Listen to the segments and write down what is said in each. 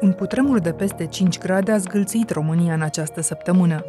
Un cutremur de peste 5 grade a zgâlțit România în această săptămână.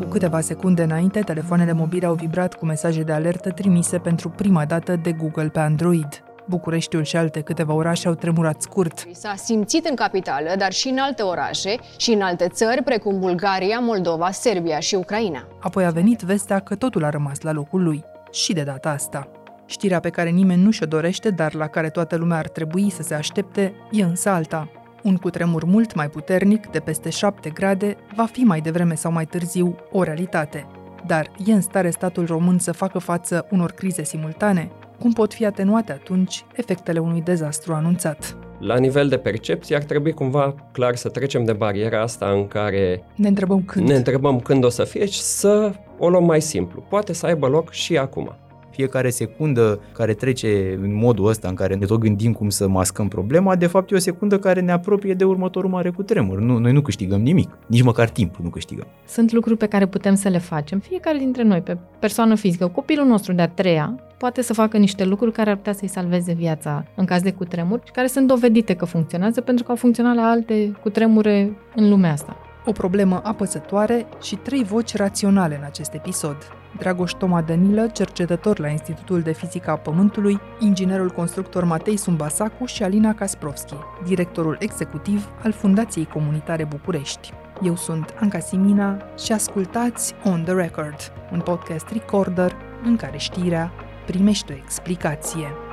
Cu câteva secunde înainte, telefoanele mobile au vibrat cu mesaje de alertă trimise pentru prima dată de Google pe Android. Bucureștiul și alte câteva orașe au tremurat scurt. S-a simțit în capitală, dar și în alte orașe și în alte țări, precum Bulgaria, Moldova, Serbia și Ucraina. Apoi a venit vestea că totul a rămas la locul lui. Și de data asta. Știrea pe care nimeni nu și-o dorește, dar la care toată lumea ar trebui să se aștepte, e însă alta. Un cutremur mult mai puternic, de peste 7 grade, va fi mai devreme sau mai târziu o realitate. Dar e în stare statul român să facă față unor crize simultane? Cum pot fi atenuate atunci efectele unui dezastru anunțat? La nivel de percepție ar trebui cumva clar să trecem de bariera asta în care Ne întrebăm când. ne întrebăm când o să fie și să o luăm mai simplu. Poate să aibă loc și acum. Fiecare secundă care trece în modul ăsta în care ne tot gândim cum să mascăm problema, de fapt e o secundă care ne apropie de următorul mare cutremur. Nu, noi nu câștigăm nimic, nici măcar timpul nu câștigăm. Sunt lucruri pe care putem să le facem, fiecare dintre noi, pe persoană fizică. Copilul nostru de-a treia poate să facă niște lucruri care ar putea să-i salveze viața în caz de cutremur și care sunt dovedite că funcționează pentru că au funcționat la alte cutremure în lumea asta. O problemă apăsătoare și trei voci raționale în acest episod. Dragoș Toma Danilă, cercetător la Institutul de Fizică a Pământului, inginerul constructor Matei Sumbasacu și Alina Kasprovski, directorul executiv al Fundației Comunitare București. Eu sunt Anca Simina și ascultați On The Record, un podcast recorder în care știrea primește o explicație.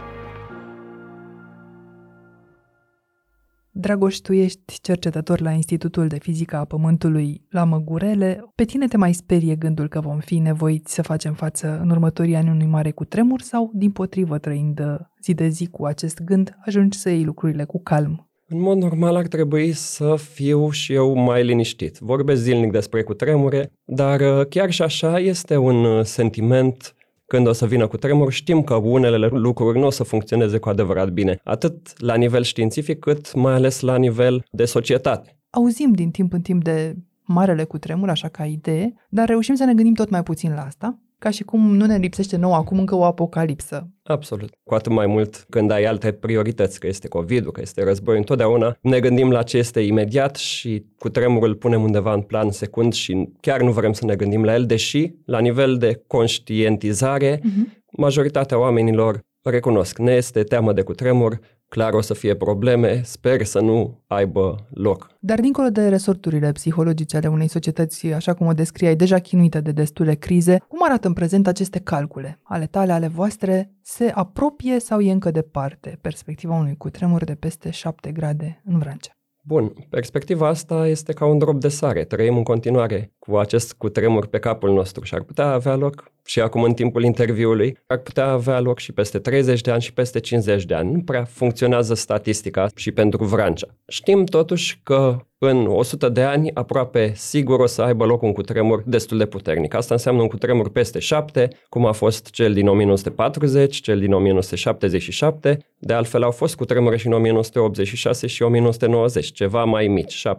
Dragoș, tu ești cercetător la Institutul de Fizică a Pământului la Măgurele. Pe tine te mai sperie gândul că vom fi nevoiți să facem față în următorii ani unui mare cutremur sau, din potrivă, trăind zi de zi cu acest gând, ajungi să iei lucrurile cu calm? În mod normal ar trebui să fiu și eu mai liniștit. Vorbesc zilnic despre cutremure, dar uh, chiar și așa este un uh, sentiment când o să vină cu tremur, știm că unele lucruri nu o să funcționeze cu adevărat bine, atât la nivel științific, cât mai ales la nivel de societate. Auzim din timp în timp de marele cutremur, așa ca idee, dar reușim să ne gândim tot mai puțin la asta ca și cum nu ne lipsește nou acum încă o apocalipsă. Absolut. Cu atât mai mult când ai alte priorități, că este covid că este război, întotdeauna ne gândim la ce este imediat și cu tremurul punem undeva în plan secund și chiar nu vrem să ne gândim la el, deși la nivel de conștientizare, uh-huh. majoritatea oamenilor recunosc, ne este teamă de cutremur, clar o să fie probleme, sper să nu aibă loc. Dar dincolo de resorturile psihologice ale unei societăți, așa cum o descriai, deja chinuită de destule crize, cum arată în prezent aceste calcule? Ale tale, ale voastre, se apropie sau e încă departe perspectiva unui cutremur de peste 7 grade în Vrancea? Bun, perspectiva asta este ca un drop de sare. Trăim în continuare cu acest cutremur pe capul nostru și ar putea avea loc și acum în timpul interviului, ar putea avea loc și peste 30 de ani și peste 50 de ani. Nu prea funcționează statistica și pentru Vrancea. Știm totuși că în 100 de ani aproape sigur o să aibă loc un cutremur destul de puternic. Asta înseamnă un cutremur peste 7, cum a fost cel din 1940, cel din 1977. De altfel au fost cutremure și în 1986 și 1990, ceva mai mici, 7,1,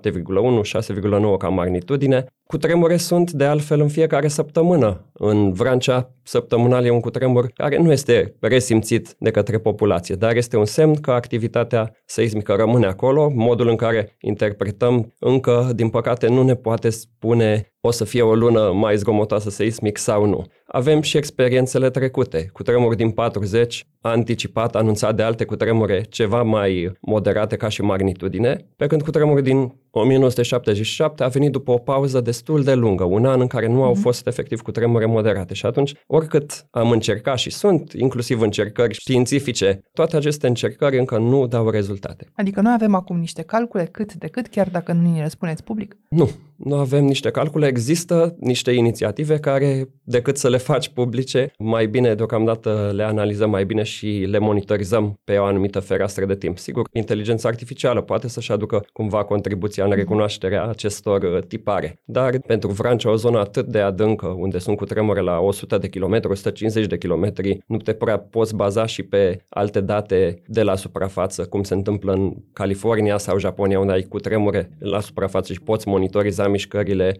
6,9 ca magnitudine. Cutremure sunt de altfel în fiecare săptămână. În Vrancea săptămânal e un cutremur care nu este resimțit de către populație, dar este un semn că activitatea seismică rămâne acolo. Modul în care interpretăm încă, din păcate, nu ne poate spune o să fie o lună mai zgomotoasă seismic sau nu. Avem și experiențele trecute. Cu tremur din 40, anticipat, anunțat de alte cutremure ceva mai moderate ca și magnitudine, pe când cu tremur din 1977 a venit după o pauză destul de lungă, un an în care nu au mhm. fost efectiv cu tremure moderate și atunci, oricât am încercat și sunt, inclusiv încercări științifice, toate aceste încercări încă nu dau rezultate. Adică noi avem acum niște calcule cât de cât, chiar dacă nu ni le spuneți public? Nu, nu avem niște calcule, există niște inițiative care, decât să le faci publice, mai bine deocamdată le analizăm mai bine și le monitorizăm pe o anumită fereastră de timp. Sigur, inteligența artificială poate să-și aducă cumva contribuția în recunoașterea acestor uh, tipare, dar pentru Vrancea, o zonă atât de adâncă, unde sunt cu tremure la 100 de kilometri, 150 de kilometri, nu te prea poți baza și pe alte date de la suprafață, cum se întâmplă în California sau Japonia, unde ai cu tremure la suprafață și poți monitoriza mișcările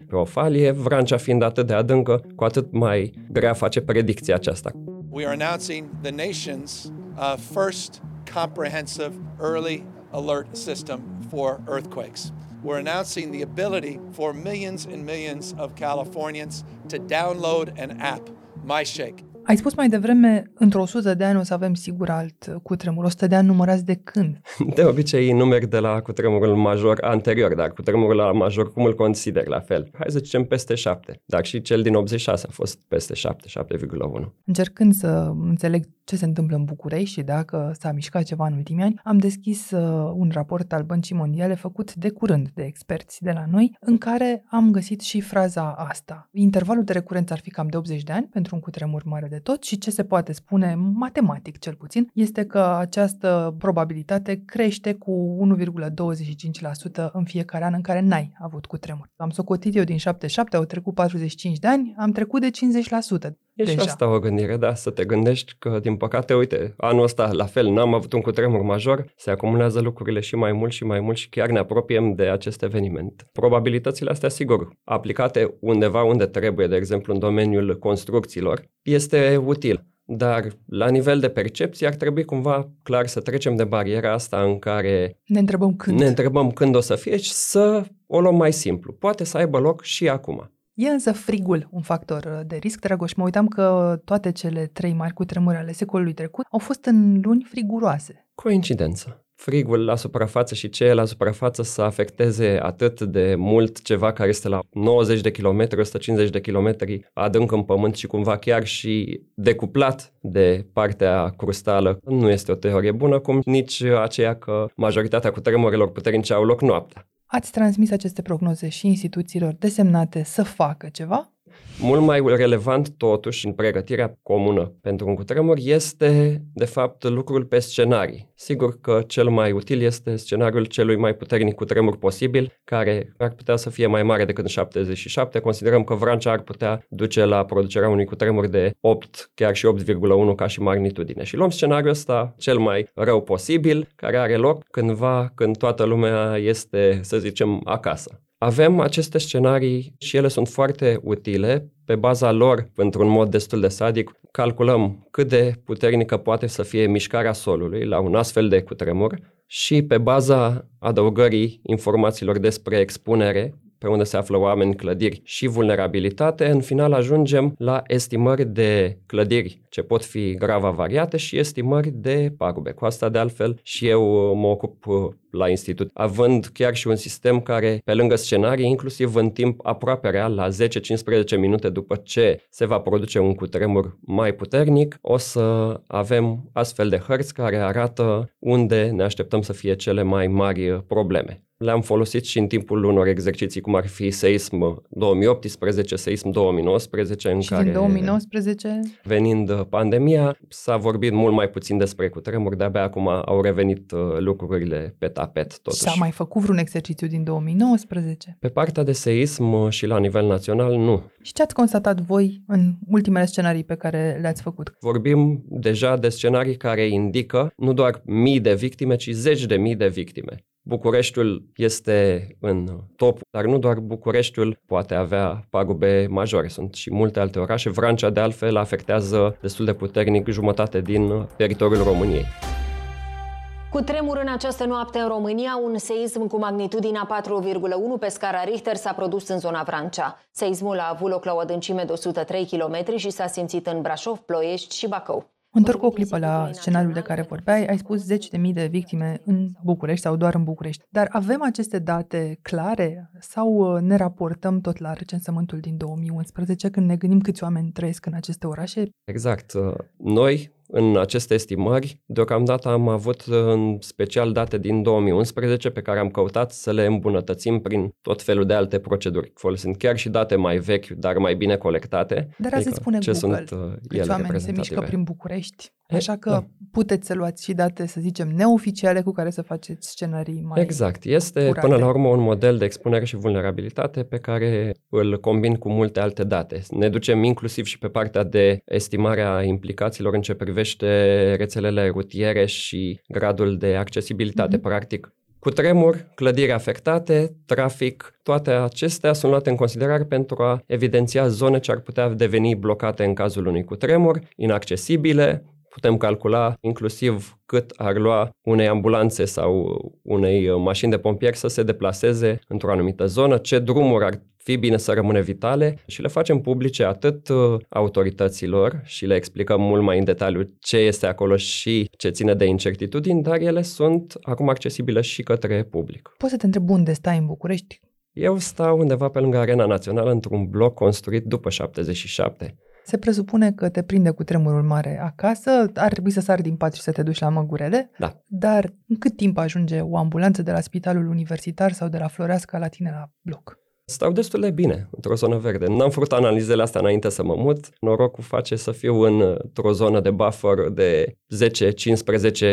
Vrancea fiind atât de adâncă, cu atât mai grea face predicția aceasta. We are announcing the nation's uh, first comprehensive early alert system for earthquakes. We're announcing the ability for millions and millions of Californians to download an app, MyShake. Ai spus mai devreme, într-o 100 de ani o să avem sigur alt cutremur. 100 de ani numărați de când? De obicei numeri de la cutremurul major anterior, dar cutremurul la major cum îl consider la fel? Hai să zicem peste 7, dar și cel din 86 a fost peste 7, 7,1. Încercând să înțeleg ce se întâmplă în București și dacă s-a mișcat ceva în ultimii ani, am deschis uh, un raport al Băncii Mondiale făcut de curând de experți de la noi, în care am găsit și fraza asta. Intervalul de recurență ar fi cam de 80 de ani pentru un cutremur mare de tot și ce se poate spune, matematic cel puțin, este că această probabilitate crește cu 1,25% în fiecare an în care n-ai avut cutremur. Am socotit eu din 77, au trecut 45 de ani, am trecut de 50%. E deja. și asta o gândire, da, să te gândești că, din păcate, uite, anul ăsta, la fel, n-am avut un cutremur major, se acumulează lucrurile și mai mult și mai mult și chiar ne apropiem de acest eveniment. Probabilitățile astea, sigur, aplicate undeva unde trebuie, de exemplu, în domeniul construcțiilor, este util. Dar la nivel de percepție ar trebui cumva clar să trecem de bariera asta în care Ne întrebăm când. ne întrebăm când o să fie și să o luăm mai simplu. Poate să aibă loc și acum. E însă frigul un factor uh, de risc, Dragoș. Mă uitam că toate cele trei mari cutremure ale secolului trecut au fost în luni friguroase. Coincidență. Frigul la suprafață și ce e la suprafață să afecteze atât de mult ceva care este la 90 de kilometri, 150 de kilometri adânc în pământ și cumva chiar și decuplat de partea crustală, nu este o teorie bună, cum nici aceea că majoritatea cutremurilor puternice au loc noaptea. Ați transmis aceste prognoze și instituțiilor desemnate să facă ceva? Mult mai relevant, totuși, în pregătirea comună pentru un cutremur este, de fapt, lucrul pe scenarii. Sigur că cel mai util este scenariul celui mai puternic cutremur posibil, care ar putea să fie mai mare decât în 77. Considerăm că Vrancea ar putea duce la producerea unui cutremur de 8, chiar și 8,1 ca și magnitudine. Și luăm scenariul ăsta cel mai rău posibil, care are loc cândva când toată lumea este, să zicem, acasă. Avem aceste scenarii și ele sunt foarte utile. Pe baza lor, într-un mod destul de sadic, calculăm cât de puternică poate să fie mișcarea solului la un astfel de cutremur și pe baza adăugării informațiilor despre expunere, pe unde se află oameni, clădiri și vulnerabilitate, în final ajungem la estimări de clădiri ce pot fi grav avariate și estimări de pagube. Cu asta, de altfel, și eu mă ocup la institut, având chiar și un sistem care, pe lângă scenarii, inclusiv în timp aproape real, la 10-15 minute după ce se va produce un cutremur mai puternic, o să avem astfel de hărți care arată unde ne așteptăm să fie cele mai mari probleme. Le-am folosit și în timpul unor exerciții, cum ar fi seism 2018, seism 2019, în și care, din 2019 venind pandemia, s-a vorbit mult mai puțin despre cutremur, de-abia acum au revenit uh, lucrurile pe tapet, totuși. s-a mai făcut vreun exercițiu din 2019. Pe partea de seism uh, și la nivel național, nu. Și ce ați constatat voi în ultimele scenarii pe care le-ați făcut? Vorbim deja de scenarii care indică nu doar mii de victime, ci zeci de mii de victime. Bucureștiul este în top, dar nu doar Bucureștiul poate avea pagube majore. Sunt și multe alte orașe. Vrancea, de altfel, afectează destul de puternic jumătate din teritoriul României. Cu tremur în această noapte în România, un seism cu magnitudinea 4,1 pe scara Richter s-a produs în zona Vrancea. Seismul a avut loc la o adâncime de 103 km și s-a simțit în Brașov, Ploiești și Bacău. Întorc o clipă la scenariul de care vorbeai. Ai spus zeci de mii de victime în București sau doar în București. Dar avem aceste date clare sau uh, ne raportăm tot la recensământul din 2011 când ne gândim câți oameni trăiesc în aceste orașe? Exact. Noi, în aceste estimări, deocamdată am avut în special date din 2011 pe care am căutat să le îmbunătățim prin tot felul de alte proceduri, folosind chiar și date mai vechi, dar mai bine colectate. Dar azi îți spune ce Google sunt uh, câți ele oameni se mișcă reprezentative. prin București. E, Așa că da. puteți să luați și date, să zicem, neoficiale cu care să faceți scenarii mai Exact. Este curate. până la urmă un model de expunere și vulnerabilitate pe care îl combin cu multe alte date. Ne ducem inclusiv și pe partea de estimarea implicațiilor în ce privește rețelele rutiere și gradul de accesibilitate. Mhm. Practic, cu tremur, clădiri afectate, trafic, toate acestea sunt luate în considerare pentru a evidenția zone ce ar putea deveni blocate în cazul unui cutremur, inaccesibile, putem calcula inclusiv cât ar lua unei ambulanțe sau unei mașini de pompieri să se deplaseze într-o anumită zonă, ce drumuri ar fi bine să rămână vitale și le facem publice atât uh, autorităților și le explicăm mult mai în detaliu ce este acolo și ce ține de incertitudini, dar ele sunt acum accesibile și către public. Poți să te întreb unde stai în București? Eu stau undeva pe lângă Arena Națională într-un bloc construit după 77. Se presupune că te prinde cu tremurul mare acasă, ar trebui să sari din pat și să te duci la Măgurele, Da. dar în cât timp ajunge o ambulanță de la Spitalul Universitar sau de la Floreasca la tine la bloc? Stau destul de bine într-o zonă verde. N-am făcut analizele astea înainte să mă mut. Norocul face să fiu într-o zonă de buffer de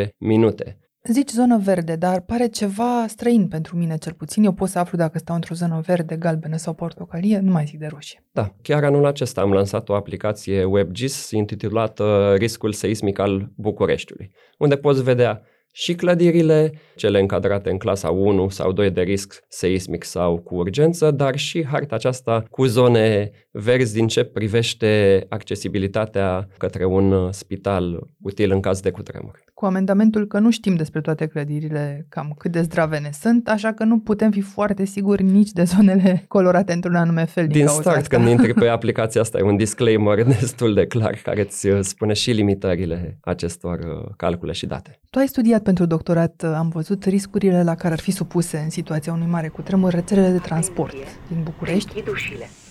10-15 minute. Zici zonă verde, dar pare ceva străin pentru mine cel puțin. Eu pot să aflu dacă stau într-o zonă verde, galbenă sau portocalie, nu mai zic de roșie. Da, chiar anul acesta am lansat o aplicație WebGIS intitulată Riscul seismic al Bucureștiului, unde poți vedea și clădirile, cele încadrate în clasa 1 sau 2 de risc seismic sau cu urgență, dar și harta aceasta cu zone verzi din ce privește accesibilitatea către un spital util în caz de cutremur. Cu amendamentul că nu știm despre toate clădirile cam cât de zdravene sunt, așa că nu putem fi foarte siguri nici de zonele colorate într-un anume fel din, Din cauza start, asta. când intri pe aplicația asta, e un disclaimer destul de clar care îți uh, spune și limitările acestor uh, calcule și date. Tu ai studiat pentru doctorat, am văzut riscurile la care ar fi supuse în situația unui mare cutremur rețelele de transport din București.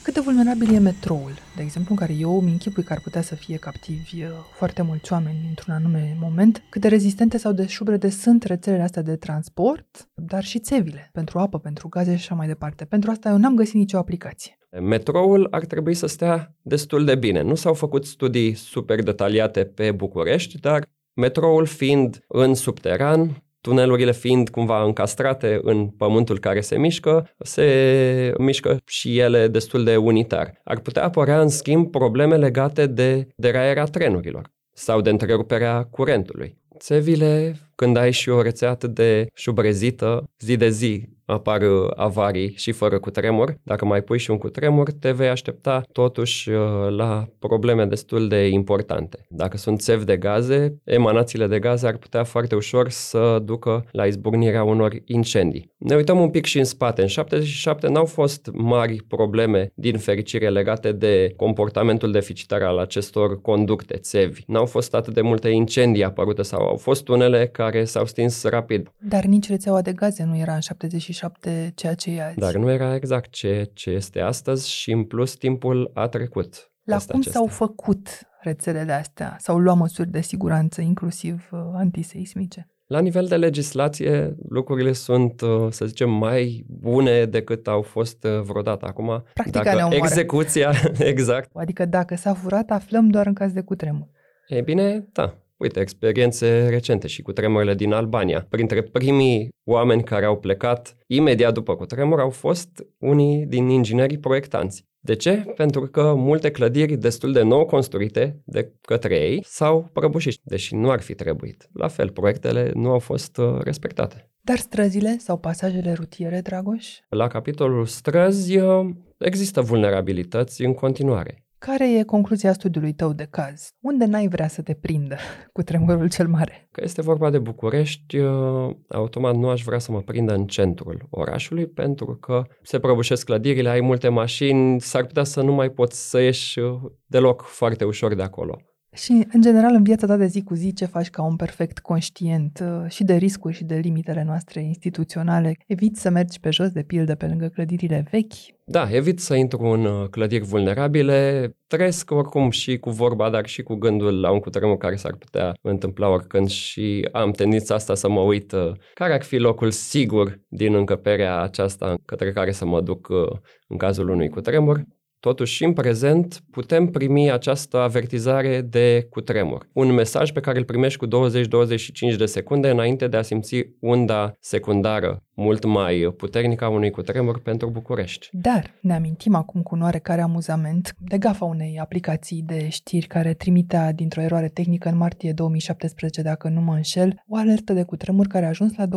Cât de vulnerabil e metroul, de exemplu, în care eu îmi închipui că ar putea să fie captivi uh, foarte mulți oameni într-un anume moment, cât de rezistente sau de șubrede sunt rețelele astea de transport, dar și țevile, pentru apă, pentru gaze și așa mai departe. Pentru asta eu n-am găsit nicio aplicație. Metroul ar trebui să stea destul de bine. Nu s-au făcut studii super detaliate pe București, dar metroul fiind în subteran, tunelurile fiind cumva încastrate în pământul care se mișcă, se mișcă și ele destul de unitar. Ar putea apărea, în schimb, probleme legate de deraierea trenurilor sau de întreruperea curentului. Țevile, când ai și o rețea atât de șubrezită, zi de zi apar uh, avarii și fără cutremur. Dacă mai pui și un cutremur, te vei aștepta totuși uh, la probleme destul de importante. Dacă sunt țevi de gaze, emanațiile de gaze ar putea foarte ușor să ducă la izbucnirea unor incendii. Ne uităm un pic și în spate. În 77 n-au fost mari probleme din fericire legate de comportamentul deficitar al acestor conducte, țevi. N-au fost atât de multe incendii apărute sau au fost unele care s-au stins rapid. Dar nici rețeaua de gaze nu era în 77 ceea ce e azi. Dar nu era exact ce, ce este astăzi și în plus timpul a trecut. La peste cum acestea. s-au făcut rețelele astea? S-au luat măsuri de siguranță, inclusiv uh, antiseismice? La nivel de legislație, lucrurile sunt, uh, să zicem, mai bune decât au fost uh, vreodată. Acum, Practica ne dacă omoară. execuția, exact, Adică dacă s-a furat, aflăm doar în caz de cutremur. e bine, da. Uite, experiențe recente și cu tremurile din Albania. Printre primii oameni care au plecat imediat după cutremur au fost unii din inginerii proiectanți. De ce? Pentru că multe clădiri destul de nou construite de către ei s-au prăbușit, deși nu ar fi trebuit. La fel, proiectele nu au fost uh, respectate. Dar străzile sau pasajele rutiere, Dragoș? La capitolul străzi uh, există vulnerabilități în continuare. Care e concluzia studiului tău de caz? Unde n-ai vrea să te prindă cu tremurul cel mare? Că este vorba de București, uh, automat nu aș vrea să mă prindă în centrul orașului pentru că se prăbușesc clădirile, ai multe mașini, s-ar putea să nu mai poți să ieși uh, deloc foarte ușor de acolo. Și, în general, în viața ta de zi cu zi, ce faci ca un perfect conștient uh, și de riscuri și de limitele noastre instituționale? Eviți să mergi pe jos, de pildă, pe lângă clădirile vechi? Da, evit să intru în uh, clădiri vulnerabile, trăiesc oricum și cu vorba, dar și cu gândul la un cutremur care s-ar putea întâmpla oricând și am tendința asta să mă uit uh, care ar fi locul sigur din încăperea aceasta către care să mă duc uh, în cazul unui cutremur. Totuși, și în prezent, putem primi această avertizare de cutremur. Un mesaj pe care îl primești cu 20-25 de secunde înainte de a simți unda secundară mult mai puternică a unui cutremur pentru București. Dar ne amintim acum cu un oarecare amuzament de gafa unei aplicații de știri care trimitea dintr-o eroare tehnică în martie 2017, dacă nu mă înșel, o alertă de cutremur care a ajuns la 200.000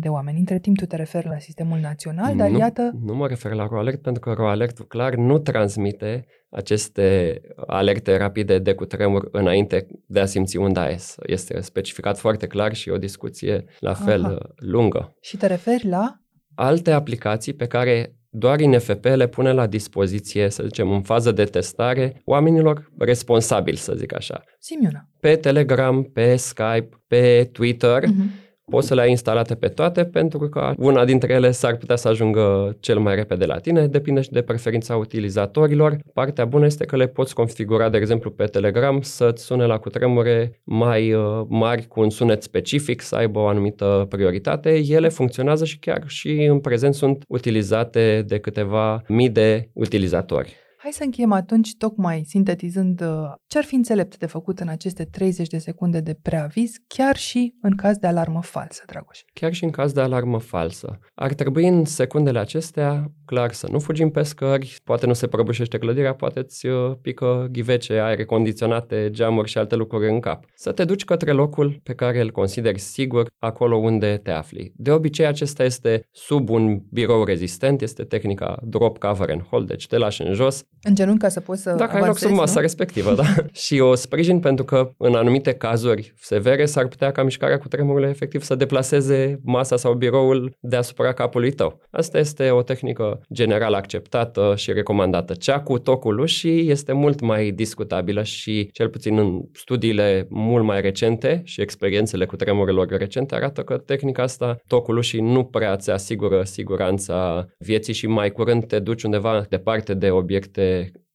de oameni. Între timp tu te referi la sistemul național, dar nu, iată, Nu mă refer la RoAlert pentru că RoAlert clar nu transmite aceste alerte rapide de cutremur înainte de a simți unda S. Este specificat foarte clar și o discuție la fel Aha. lungă. Și te referi la? Alte aplicații pe care doar INFP le pune la dispoziție, să zicem, în fază de testare, oamenilor responsabili, să zic așa. Simiona. Pe Telegram, pe Skype, pe Twitter, uh-huh poți să le ai instalate pe toate pentru că una dintre ele s-ar putea să ajungă cel mai repede la tine, depinde și de preferința utilizatorilor. Partea bună este că le poți configura, de exemplu, pe Telegram să-ți sune la cutremure mai uh, mari cu un sunet specific, să aibă o anumită prioritate. Ele funcționează și chiar și în prezent sunt utilizate de câteva mii de utilizatori. Hai să încheiem atunci, tocmai sintetizând uh, ce ar fi înțelept de făcut în aceste 30 de secunde de preaviz, chiar și în caz de alarmă falsă, Dragoș. Chiar și în caz de alarmă falsă. Ar trebui în secundele acestea, clar, să nu fugim pe scări, poate nu se prăbușește clădirea, poate îți uh, pică ghivece, aere condiționate, geamuri și alte lucruri în cap. Să te duci către locul pe care îl consideri sigur, acolo unde te afli. De obicei, acesta este sub un birou rezistent, este tehnica drop, cover and hold, deci te lași în jos, în genunchi ca să poți să Dacă ai loc sub masa respectivă, da. și o sprijin pentru că în anumite cazuri severe s-ar putea ca mișcarea cu tremurile efectiv să deplaseze masa sau biroul deasupra capului tău. Asta este o tehnică general acceptată și recomandată. Cea cu tocul ușii este mult mai discutabilă și cel puțin în studiile mult mai recente și experiențele cu tremurilor recente arată că tehnica asta, tocul ușii, nu prea ți asigură siguranța vieții și mai curând te duci undeva departe de obiecte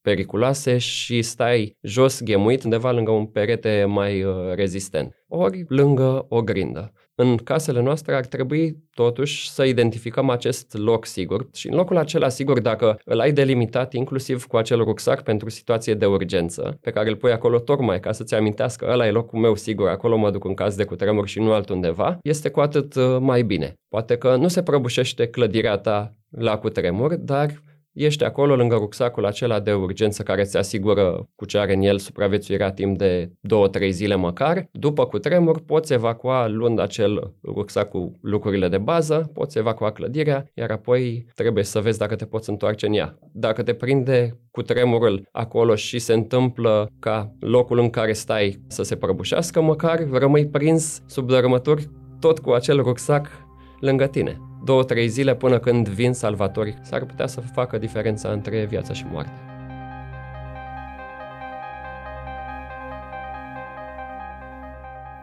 periculoase și stai jos, ghemuit, undeva lângă un perete mai uh, rezistent, ori lângă o grindă. În casele noastre ar trebui totuși să identificăm acest loc sigur și în locul acela sigur dacă îl ai delimitat inclusiv cu acel rucsac pentru situație de urgență pe care îl pui acolo tocmai ca să-ți amintească ăla e locul meu sigur, acolo mă duc în caz de cutremur și nu altundeva, este cu atât uh, mai bine. Poate că nu se prăbușește clădirea ta la cutremur, dar ești acolo lângă rucsacul acela de urgență care ți asigură cu ce are în el supraviețuirea timp de 2-3 zile măcar. După cutremur poți evacua luând acel rucsac cu lucrurile de bază, poți evacua clădirea, iar apoi trebuie să vezi dacă te poți întoarce în ea. Dacă te prinde cu tremurul acolo și se întâmplă ca locul în care stai să se prăbușească, măcar rămâi prins sub dărâmături tot cu acel rucsac lângă tine două, trei zile până când vin salvatorii, s-ar putea să facă diferența între viața și moarte.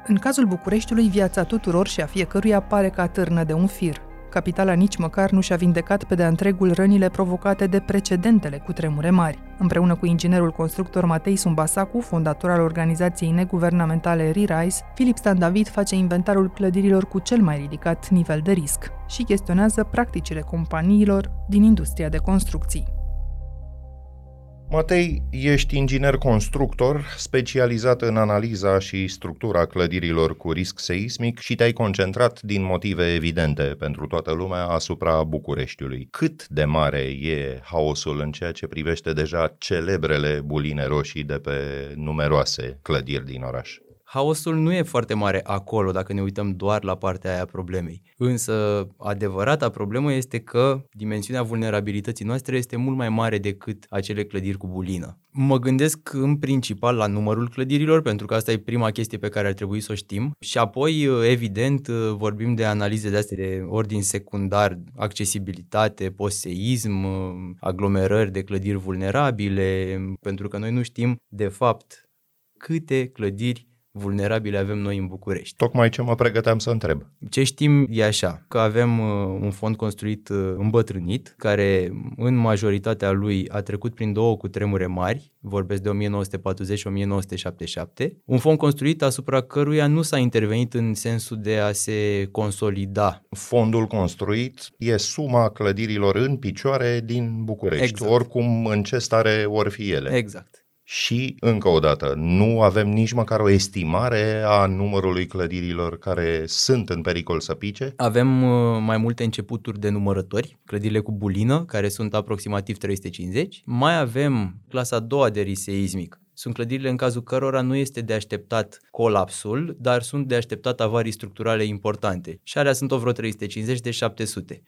În cazul Bucureștiului, viața tuturor și a fiecăruia pare ca târnă de un fir capitala nici măcar nu și-a vindecat pe de-a întregul rănile provocate de precedentele cu tremure mari. Împreună cu inginerul constructor Matei Sumbasacu, fondator al organizației neguvernamentale ReRise, Filip Stan David face inventarul clădirilor cu cel mai ridicat nivel de risc și chestionează practicile companiilor din industria de construcții. Matei, ești inginer constructor specializat în analiza și structura clădirilor cu risc seismic și te-ai concentrat din motive evidente pentru toată lumea asupra Bucureștiului. Cât de mare e haosul în ceea ce privește deja celebrele buline roșii de pe numeroase clădiri din oraș? Haosul nu e foarte mare acolo dacă ne uităm doar la partea aia problemei. Însă adevărata problemă este că dimensiunea vulnerabilității noastre este mult mai mare decât acele clădiri cu bulină. Mă gândesc în principal la numărul clădirilor, pentru că asta e prima chestie pe care ar trebui să o știm. Și apoi, evident, vorbim de analize de astea de ordin secundar, accesibilitate, post-seism, aglomerări de clădiri vulnerabile, pentru că noi nu știm, de fapt, câte clădiri vulnerabile avem noi în București. Tocmai ce mă pregăteam să întreb. Ce știm e așa, că avem uh, un fond construit uh, îmbătrânit, care în majoritatea lui a trecut prin două cutremure mari, vorbesc de 1940 și 1977, un fond construit asupra căruia nu s-a intervenit în sensul de a se consolida. Fondul construit e suma clădirilor în picioare din București, exact. oricum în ce stare or fi ele. Exact și, încă o dată, nu avem nici măcar o estimare a numărului clădirilor care sunt în pericol să pice? Avem uh, mai multe începuturi de numărători, clădirile cu bulină, care sunt aproximativ 350. Mai avem clasa a doua de risc seismic, sunt clădirile în cazul cărora nu este de așteptat colapsul, dar sunt de așteptat avarii structurale importante. Și alea sunt o vreo 350 de 700.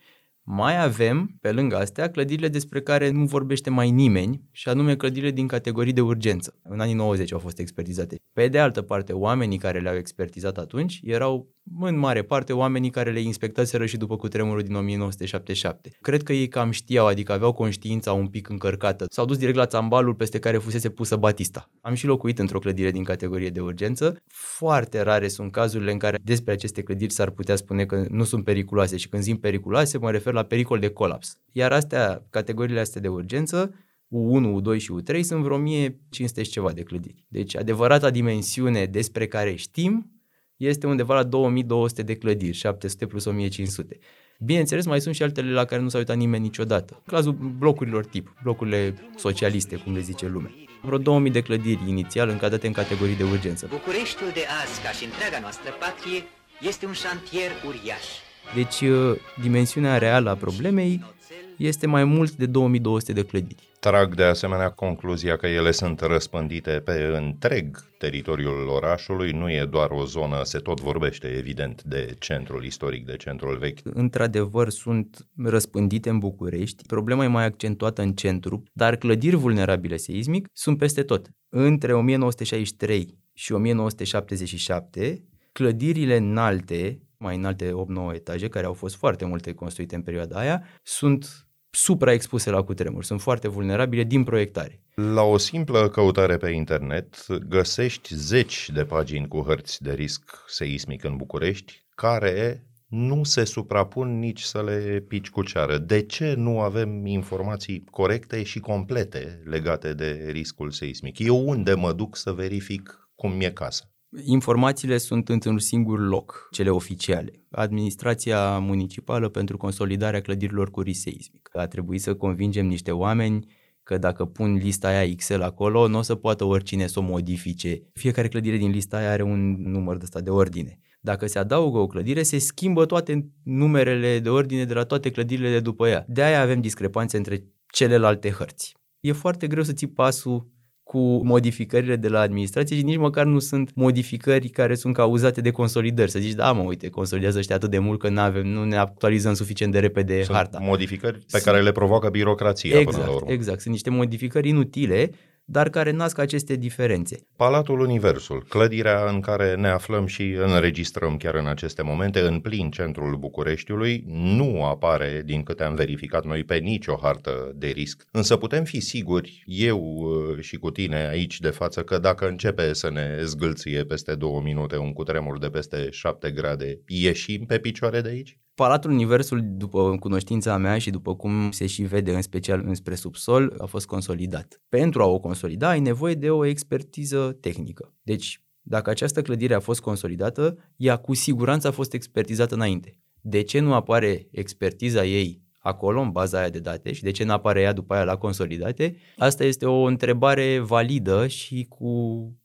Mai avem, pe lângă astea, clădirile despre care nu vorbește mai nimeni, și anume clădirile din categorii de urgență. În anii 90 au fost expertizate. Pe de altă parte, oamenii care le-au expertizat atunci erau în mare parte oamenii care le inspectaseră și după cutremurul din 1977. Cred că ei cam știau, adică aveau conștiința un pic încărcată. S-au dus direct la țambalul peste care fusese pusă Batista. Am și locuit într-o clădire din categorie de urgență. Foarte rare sunt cazurile în care despre aceste clădiri s-ar putea spune că nu sunt periculoase și când zic periculoase mă refer la pericol de colaps. Iar astea, categoriile astea de urgență, U1, U2 și U3 sunt vreo 1500 și ceva de clădiri. Deci adevărata dimensiune despre care știm este undeva la 2200 de clădiri, 700 plus 1500. Bineînțeles, mai sunt și altele la care nu s-a uitat nimeni niciodată. Cazul blocurilor tip, blocurile socialiste, cum le zice lumea. Vreo 2000 de clădiri inițial încadrate în categorii de urgență. Bucureștiul de azi, ca și întreaga noastră patrie, este un șantier uriaș. Deci, uh, dimensiunea reală a problemei este mai mult de 2200 de clădiri. Trag de asemenea concluzia că ele sunt răspândite pe întreg teritoriul orașului, nu e doar o zonă, se tot vorbește evident de centrul istoric, de centrul vechi. Într-adevăr sunt răspândite în București, problema e mai accentuată în centru, dar clădiri vulnerabile seismic sunt peste tot. Între 1963 și 1977, clădirile înalte, mai înalte 8-9 etaje, care au fost foarte multe construite în perioada aia, sunt supraexpuse la cutremur, sunt foarte vulnerabile din proiectare. La o simplă căutare pe internet găsești zeci de pagini cu hărți de risc seismic în București care nu se suprapun nici să le pici cu ceară. De ce nu avem informații corecte și complete legate de riscul seismic? Eu unde mă duc să verific cum mi-e casa? Informațiile sunt într-un singur loc, cele oficiale. Administrația municipală pentru consolidarea clădirilor cu risc seismic. A trebuit să convingem niște oameni că dacă pun lista aia Excel acolo, nu o să poată oricine să o modifice. Fiecare clădire din lista aia are un număr de ăsta de ordine. Dacă se adaugă o clădire, se schimbă toate numerele de ordine de la toate clădirile de după ea. De aia avem discrepanțe între celelalte hărți. E foarte greu să ții pasul cu modificările de la administrație și nici măcar nu sunt modificări care sunt cauzate de consolidări. Să zici, da mă, uite, consolidează ăștia atât de mult că n-avem, nu ne actualizăm suficient de repede sunt harta. modificări pe sunt... care le provoacă birocrația exact, până la urmă. Exact, sunt niște modificări inutile dar care nasc aceste diferențe. Palatul Universul, clădirea în care ne aflăm și înregistrăm chiar în aceste momente, în plin centrul Bucureștiului, nu apare, din câte am verificat noi, pe nicio hartă de risc. Însă putem fi siguri, eu uh, și cu tine aici de față, că dacă începe să ne zgâlție peste două minute un cutremur de peste 7 grade, ieșim pe picioare de aici? Palatul Universul, după cunoștința mea și după cum se și vede în special înspre subsol, a fost consolidat. Pentru a o consolida ai nevoie de o expertiză tehnică. Deci, dacă această clădire a fost consolidată, ea cu siguranță a fost expertizată înainte. De ce nu apare expertiza ei acolo, în baza aia de date, și de ce nu apare ea după aia la consolidate? Asta este o întrebare validă și cu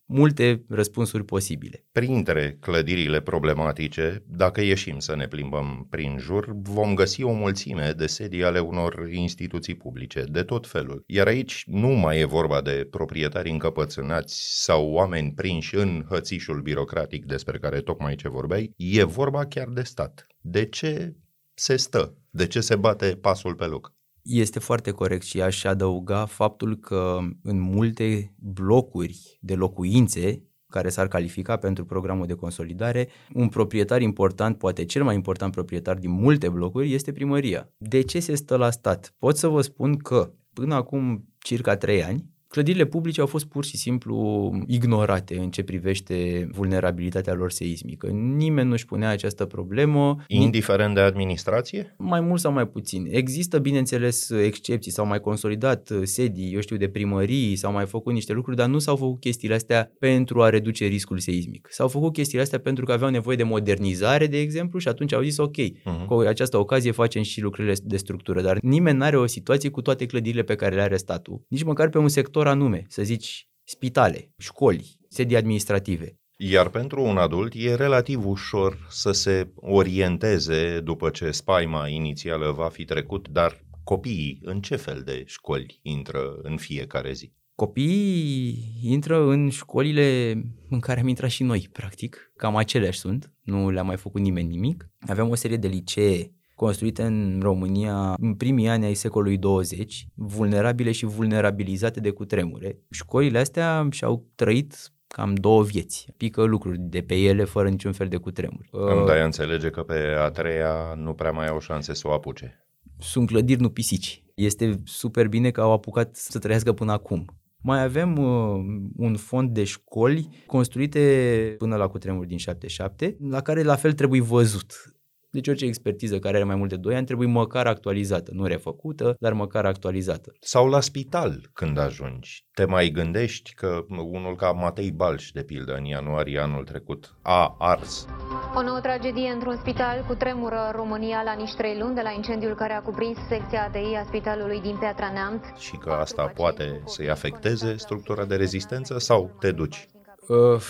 multe răspunsuri posibile. Printre clădirile problematice, dacă ieșim să ne plimbăm prin jur, vom găsi o mulțime de sedii ale unor instituții publice, de tot felul. Iar aici nu mai e vorba de proprietari încăpățânați sau oameni prinși în hățișul birocratic despre care tocmai ce vorbeai, e vorba chiar de stat. De ce se stă? De ce se bate pasul pe loc? Este foarte corect și aș adăuga faptul că în multe blocuri de locuințe care s-ar califica pentru programul de consolidare, un proprietar important, poate cel mai important proprietar din multe blocuri, este primăria. De ce se stă la stat? Pot să vă spun că până acum circa 3 ani, Clădirile publice au fost pur și simplu ignorate în ce privește vulnerabilitatea lor seismică. Nimeni nu-și punea această problemă. Indiferent de administrație? Mai mult sau mai puțin. Există, bineînțeles, excepții. S-au mai consolidat sedii, eu știu, de primării, s-au mai făcut niște lucruri, dar nu s-au făcut chestiile astea pentru a reduce riscul seismic. S-au făcut chestiile astea pentru că aveau nevoie de modernizare, de exemplu, și atunci au zis, ok, uh-huh. cu această ocazie facem și lucrurile de structură, dar nimeni nu are o situație cu toate clădirile pe care le are statul, nici măcar pe un sector sector anume, să zici spitale, școli, sedii administrative. Iar pentru un adult e relativ ușor să se orienteze după ce spaima inițială va fi trecut, dar copiii în ce fel de școli intră în fiecare zi? Copiii intră în școlile în care am intrat și noi, practic. Cam aceleași sunt, nu le-a mai făcut nimeni nimic. Aveam o serie de licee construite în România în primii ani ai secolului 20, vulnerabile și vulnerabilizate de cutremure. Școlile astea și-au trăit cam două vieți. Pică lucruri de pe ele fără niciun fel de cutremur. Îmi dai înțelege că pe a treia nu prea mai au șanse să o apuce. Sunt clădiri, nu pisici. Este super bine că au apucat să trăiască până acum. Mai avem uh, un fond de școli construite până la cutremur din 77, la care la fel trebuie văzut. Deci orice expertiză care are mai mult de 2 ani trebuie măcar actualizată, nu refăcută, dar măcar actualizată. Sau la spital când ajungi. Te mai gândești că unul ca Matei Balș, de pildă, în ianuarie anul trecut, a ars. O nouă tragedie într-un spital cu tremură România la nici trei luni de la incendiul care a cuprins secția ADI a spitalului din Piatra Neamț. Și că asta poate să-i afecteze structura de rezistență sau te duci? Uh,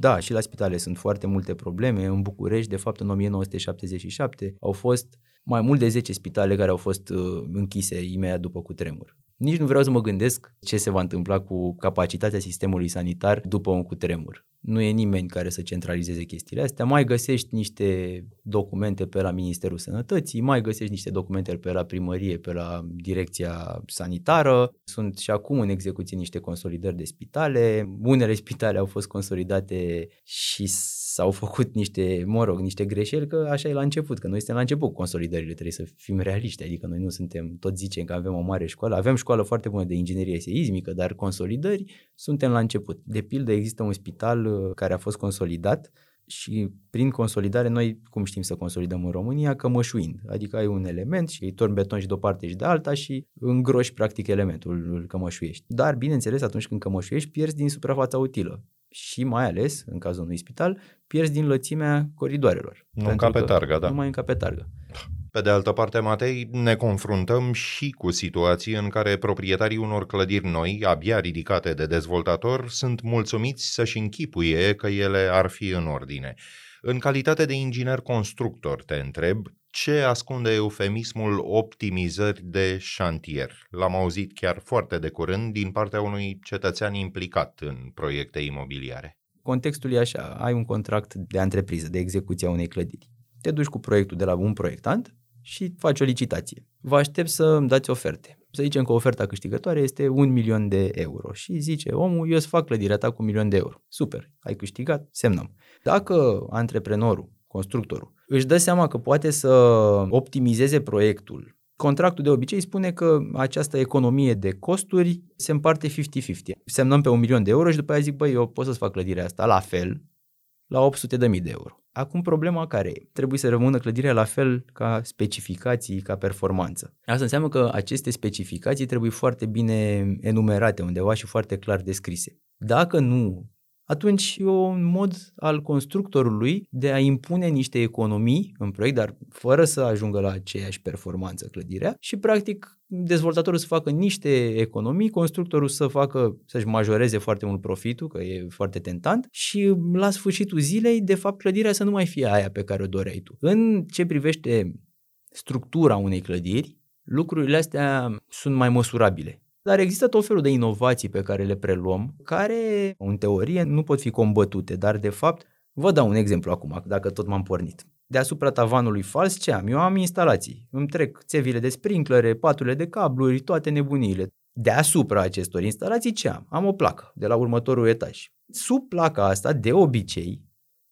da, și la spitale sunt foarte multe probleme. În București, de fapt, în 1977 au fost mai mult de 10 spitale care au fost uh, închise imediat după cutremur. Nici nu vreau să mă gândesc ce se va întâmpla cu capacitatea sistemului sanitar după un cutremur. Nu e nimeni care să centralizeze chestiile astea. Mai găsești niște documente pe la Ministerul Sănătății, mai găsești niște documente pe la primărie, pe la direcția sanitară. Sunt și acum în execuție niște consolidări de spitale. Unele spitale au fost consolidate și s-au făcut niște, mă rog, niște greșeli, că așa e la început, că noi suntem la început consolidările, trebuie să fim realiști, adică noi nu suntem, tot zicem că avem o mare școală, avem școală foarte bună de inginerie seismică, dar consolidări suntem la început. De pildă există un spital uh, care a fost consolidat și prin consolidare noi, cum știm să consolidăm în România, cămășuind. Adică ai un element și îi torni beton și de o parte și de alta și îngroși practic elementul, îl cămășuiești. Dar, bineînțeles, atunci când cămășuiești, pierzi din suprafața utilă și mai ales, în cazul unui spital, pierzi din lățimea coridoarelor. Nu încape targa, da. Nu mai încape targa. Pe de altă parte, Matei, ne confruntăm și cu situații în care proprietarii unor clădiri noi, abia ridicate de dezvoltator, sunt mulțumiți să-și închipuie că ele ar fi în ordine. În calitate de inginer constructor, te întreb, ce ascunde eufemismul optimizări de șantier? L-am auzit chiar foarte de curând din partea unui cetățean implicat în proiecte imobiliare. Contextul e așa, ai un contract de antrepriză, de execuție a unei clădiri. Te duci cu proiectul de la un proiectant și faci o licitație. Vă aștept să îmi dați oferte. Să zicem că oferta câștigătoare este un milion de euro și zice omul, eu îți fac clădirea ta cu un milion de euro. Super, ai câștigat, semnăm. Dacă antreprenorul, constructorul, își dă seama că poate să optimizeze proiectul. Contractul de obicei spune că această economie de costuri se împarte 50-50. Semnăm pe un milion de euro și după aia zic, băi, eu pot să-ți fac clădirea asta la fel, la 800 de mii de euro. Acum problema care e? Trebuie să rămână clădirea la fel ca specificații, ca performanță. Asta înseamnă că aceste specificații trebuie foarte bine enumerate undeva și foarte clar descrise. Dacă nu atunci e un mod al constructorului de a impune niște economii în proiect, dar fără să ajungă la aceeași performanță clădirea și practic dezvoltatorul să facă niște economii, constructorul să facă, să-și majoreze foarte mult profitul, că e foarte tentant și la sfârșitul zilei, de fapt, clădirea să nu mai fie aia pe care o doreai tu. În ce privește structura unei clădiri, lucrurile astea sunt mai măsurabile. Dar există tot felul de inovații pe care le preluăm, care în teorie nu pot fi combătute, dar de fapt, vă dau un exemplu acum, dacă tot m-am pornit. Deasupra tavanului fals ce am? Eu am instalații. Îmi trec țevile de sprinklere, paturile de cabluri, toate nebuniile. Deasupra acestor instalații ce am? Am o placă de la următorul etaj. Sub placa asta, de obicei,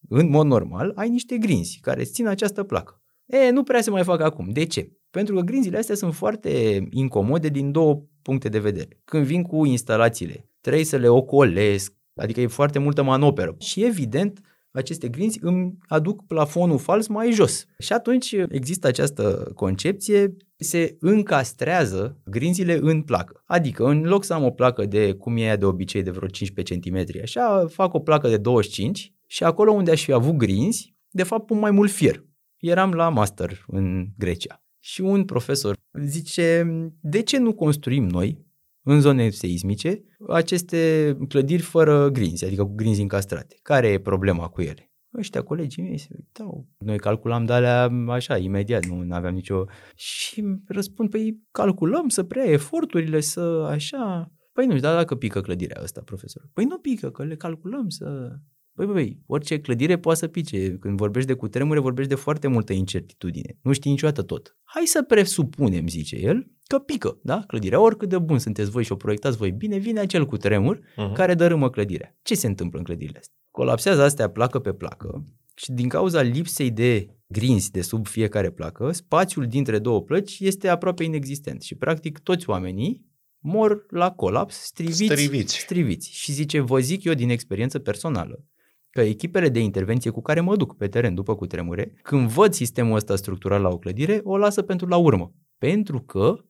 în mod normal, ai niște grinzi care țin această placă. E, nu prea se mai fac acum. De ce? Pentru că grinzile astea sunt foarte incomode din două puncte de vedere. Când vin cu instalațiile, trebuie să le ocolesc, adică e foarte multă manoperă. Și evident, aceste grinzi îmi aduc plafonul fals mai jos. Și atunci există această concepție, se încastrează grinzile în placă. Adică în loc să am o placă de, cum e ea de obicei, de vreo 15 cm, așa, fac o placă de 25 și acolo unde aș fi avut grinzi, de fapt pun mai mult fier. Eram la master în Grecia și un profesor zice, de ce nu construim noi, în zone seismice, aceste clădiri fără grinzi, adică cu grinzi încastrate? Care e problema cu ele? Ăștia colegii mei se uitau. Noi calculam de alea așa, imediat, nu aveam nicio... Și răspund, păi calculăm să prea eforturile, să așa... Păi nu, dar dacă pică clădirea asta, profesor? Păi nu pică, că le calculăm să... Băi, băi, orice clădire poate să pice. Când vorbești de cutremure, vorbești de foarte multă incertitudine. Nu știi niciodată tot. Hai să presupunem, zice el, că pică, da? Clădirea, oricât de bun sunteți voi și o proiectați voi bine, vine acel cutremur uh-huh. care dărâmă clădirea. Ce se întâmplă în clădirile astea? Colapsează astea placă pe placă și din cauza lipsei de grinzi de sub fiecare placă, spațiul dintre două plăci este aproape inexistent și practic toți oamenii mor la colaps, striviți, Striviți. striviți. Și zice, vă zic eu din experiență personală, că echipele de intervenție cu care mă duc pe teren după cutremure, când văd sistemul ăsta structural la o clădire, o lasă pentru la urmă. Pentru că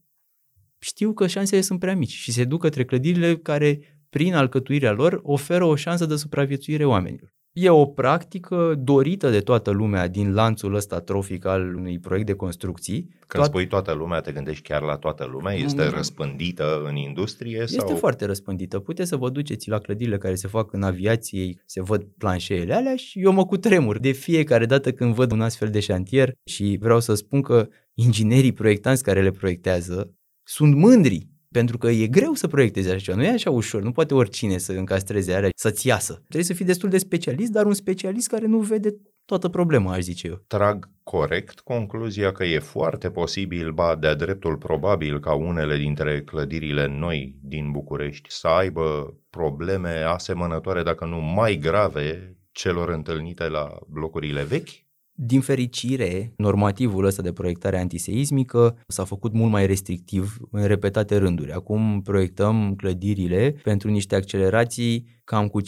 știu că șansele sunt prea mici și se duc către clădirile care, prin alcătuirea lor, oferă o șansă de supraviețuire oamenilor. E o practică dorită de toată lumea din lanțul ăsta trofic al unui proiect de construcții. Când Toat- spui toată lumea, te gândești chiar la toată lumea? Este Mm. răspândită în industrie? Este sau... foarte răspândită. Puteți să vă duceți la clădirile care se fac în aviație, se văd planșeele alea și eu mă cutremur de fiecare dată când văd un astfel de șantier și vreau să spun că inginerii proiectanți care le proiectează sunt mândri pentru că e greu să proiectezi așa ceva, nu e așa ușor, nu poate oricine să încastreze alea, să-ți iasă. Trebuie să fii destul de specialist, dar un specialist care nu vede toată problema, aș zice eu. Trag corect concluzia că e foarte posibil, ba de-a dreptul probabil ca unele dintre clădirile noi din București să aibă probleme asemănătoare, dacă nu mai grave, celor întâlnite la blocurile vechi? Din fericire, normativul ăsta de proiectare antiseismică s-a făcut mult mai restrictiv în repetate rânduri. Acum proiectăm clădirile pentru niște accelerații cam cu 50%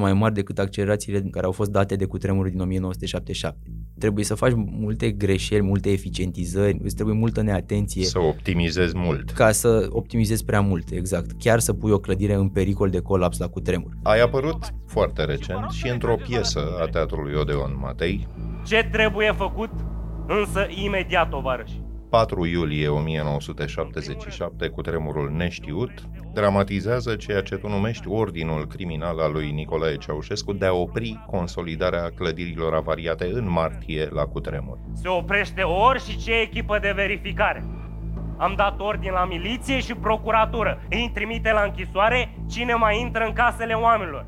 mai mari decât accelerațiile care au fost date de cutremurul din 1977. Trebuie să faci multe greșeli, multe eficientizări, îți trebuie multă neatenție Să optimizezi mult. ca să optimizezi prea mult, exact. Chiar să pui o clădire în pericol de colaps la cutremur. Ai apărut foarte recent și într-o piesă a Teatrului Odeon Matei, Ce trebuie făcut? Însă imediat, tovarăși. 4 iulie 1977, cu tremurul neștiut, dramatizează ceea ce tu numești ordinul criminal al lui Nicolae Ceaușescu de a opri consolidarea clădirilor avariate în martie la cutremur. Se oprește ori și ce echipă de verificare. Am dat ordin la miliție și procuratură. Îi trimite la închisoare cine mai intră în casele oamenilor.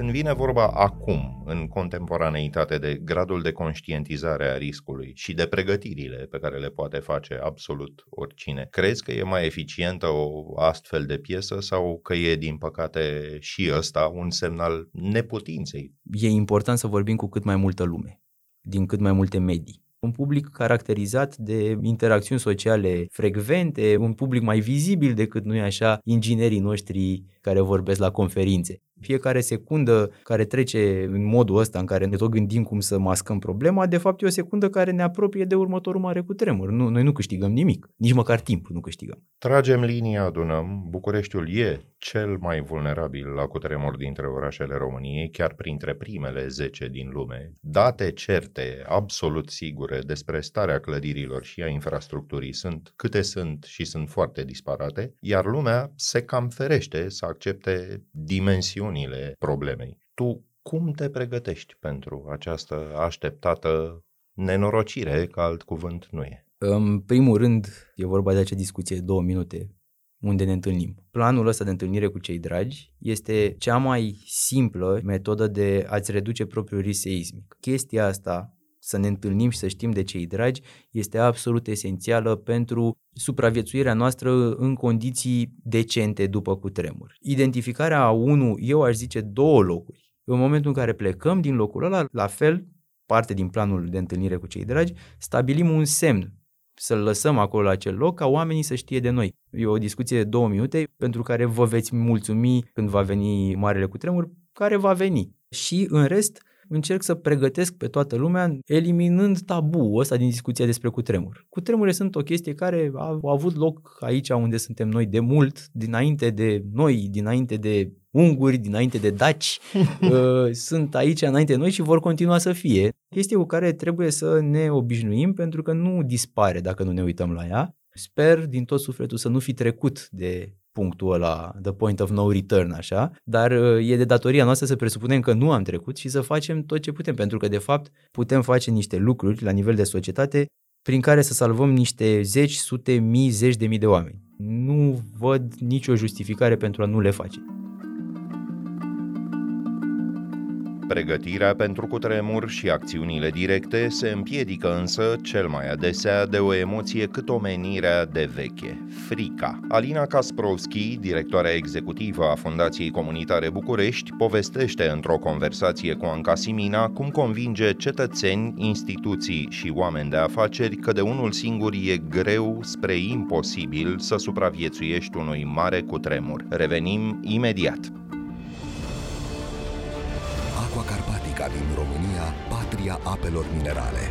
Când vine vorba acum, în contemporaneitate, de gradul de conștientizare a riscului și de pregătirile pe care le poate face absolut oricine, crezi că e mai eficientă o astfel de piesă sau că e, din păcate, și ăsta un semn al neputinței? E important să vorbim cu cât mai multă lume, din cât mai multe medii. Un public caracterizat de interacțiuni sociale frecvente, un public mai vizibil decât nu e așa inginerii noștri care vorbesc la conferințe. Fiecare secundă care trece în modul ăsta în care ne tot gândim cum să mascăm problema, de fapt e o secundă care ne apropie de următorul mare cutremur. Nu, noi nu câștigăm nimic, nici măcar timp nu câștigăm. Tragem linia, adunăm, Bucureștiul e cel mai vulnerabil la cutremur dintre orașele României, chiar printre primele 10 din lume. Date certe, absolut sigure despre starea clădirilor și a infrastructurii sunt câte sunt și sunt foarte disparate, iar lumea se cam ferește să accepte dimensiunile problemei. Tu cum te pregătești pentru această așteptată nenorocire, că alt cuvânt nu e? În primul rând, e vorba de acea discuție de două minute unde ne întâlnim. Planul ăsta de întâlnire cu cei dragi este cea mai simplă metodă de a-ți reduce propriul risc seismic. Chestia asta, să ne întâlnim și să știm de cei dragi, este absolut esențială pentru supraviețuirea noastră în condiții decente după cutremur. Identificarea a unu, eu aș zice două locuri. În momentul în care plecăm din locul ăla, la fel, parte din planul de întâlnire cu cei dragi, stabilim un semn să-l lăsăm acolo la acel loc ca oamenii să știe de noi. E o discuție de două minute pentru care vă veți mulțumi când va veni marele cutremur, care va veni. Și în rest încerc să pregătesc pe toată lumea eliminând tabu ăsta din discuția despre cutremur. Cutremurile sunt o chestie care a, a avut loc aici unde suntem noi de mult, dinainte de noi, dinainte de unguri, dinainte de daci, uh, sunt aici înainte de noi și vor continua să fie. Chestie cu care trebuie să ne obișnuim pentru că nu dispare dacă nu ne uităm la ea. Sper din tot sufletul să nu fi trecut de punctul ăla, the point of no return, așa, dar uh, e de datoria noastră să presupunem că nu am trecut și să facem tot ce putem, pentru că, de fapt, putem face niște lucruri la nivel de societate prin care să salvăm niște zeci, sute, mii, zeci de mii de oameni. Nu văd nicio justificare pentru a nu le face. Pregătirea pentru cutremur și acțiunile directe se împiedică însă cel mai adesea de o emoție cât omenirea de veche, frica. Alina Kasprovski, directoarea executivă a Fundației Comunitare București, povestește într-o conversație cu Anca Simina cum convinge cetățeni, instituții și oameni de afaceri că de unul singur e greu spre imposibil să supraviețuiești unui mare cutremur. Revenim imediat. Aqua Carpatica din România, patria apelor minerale.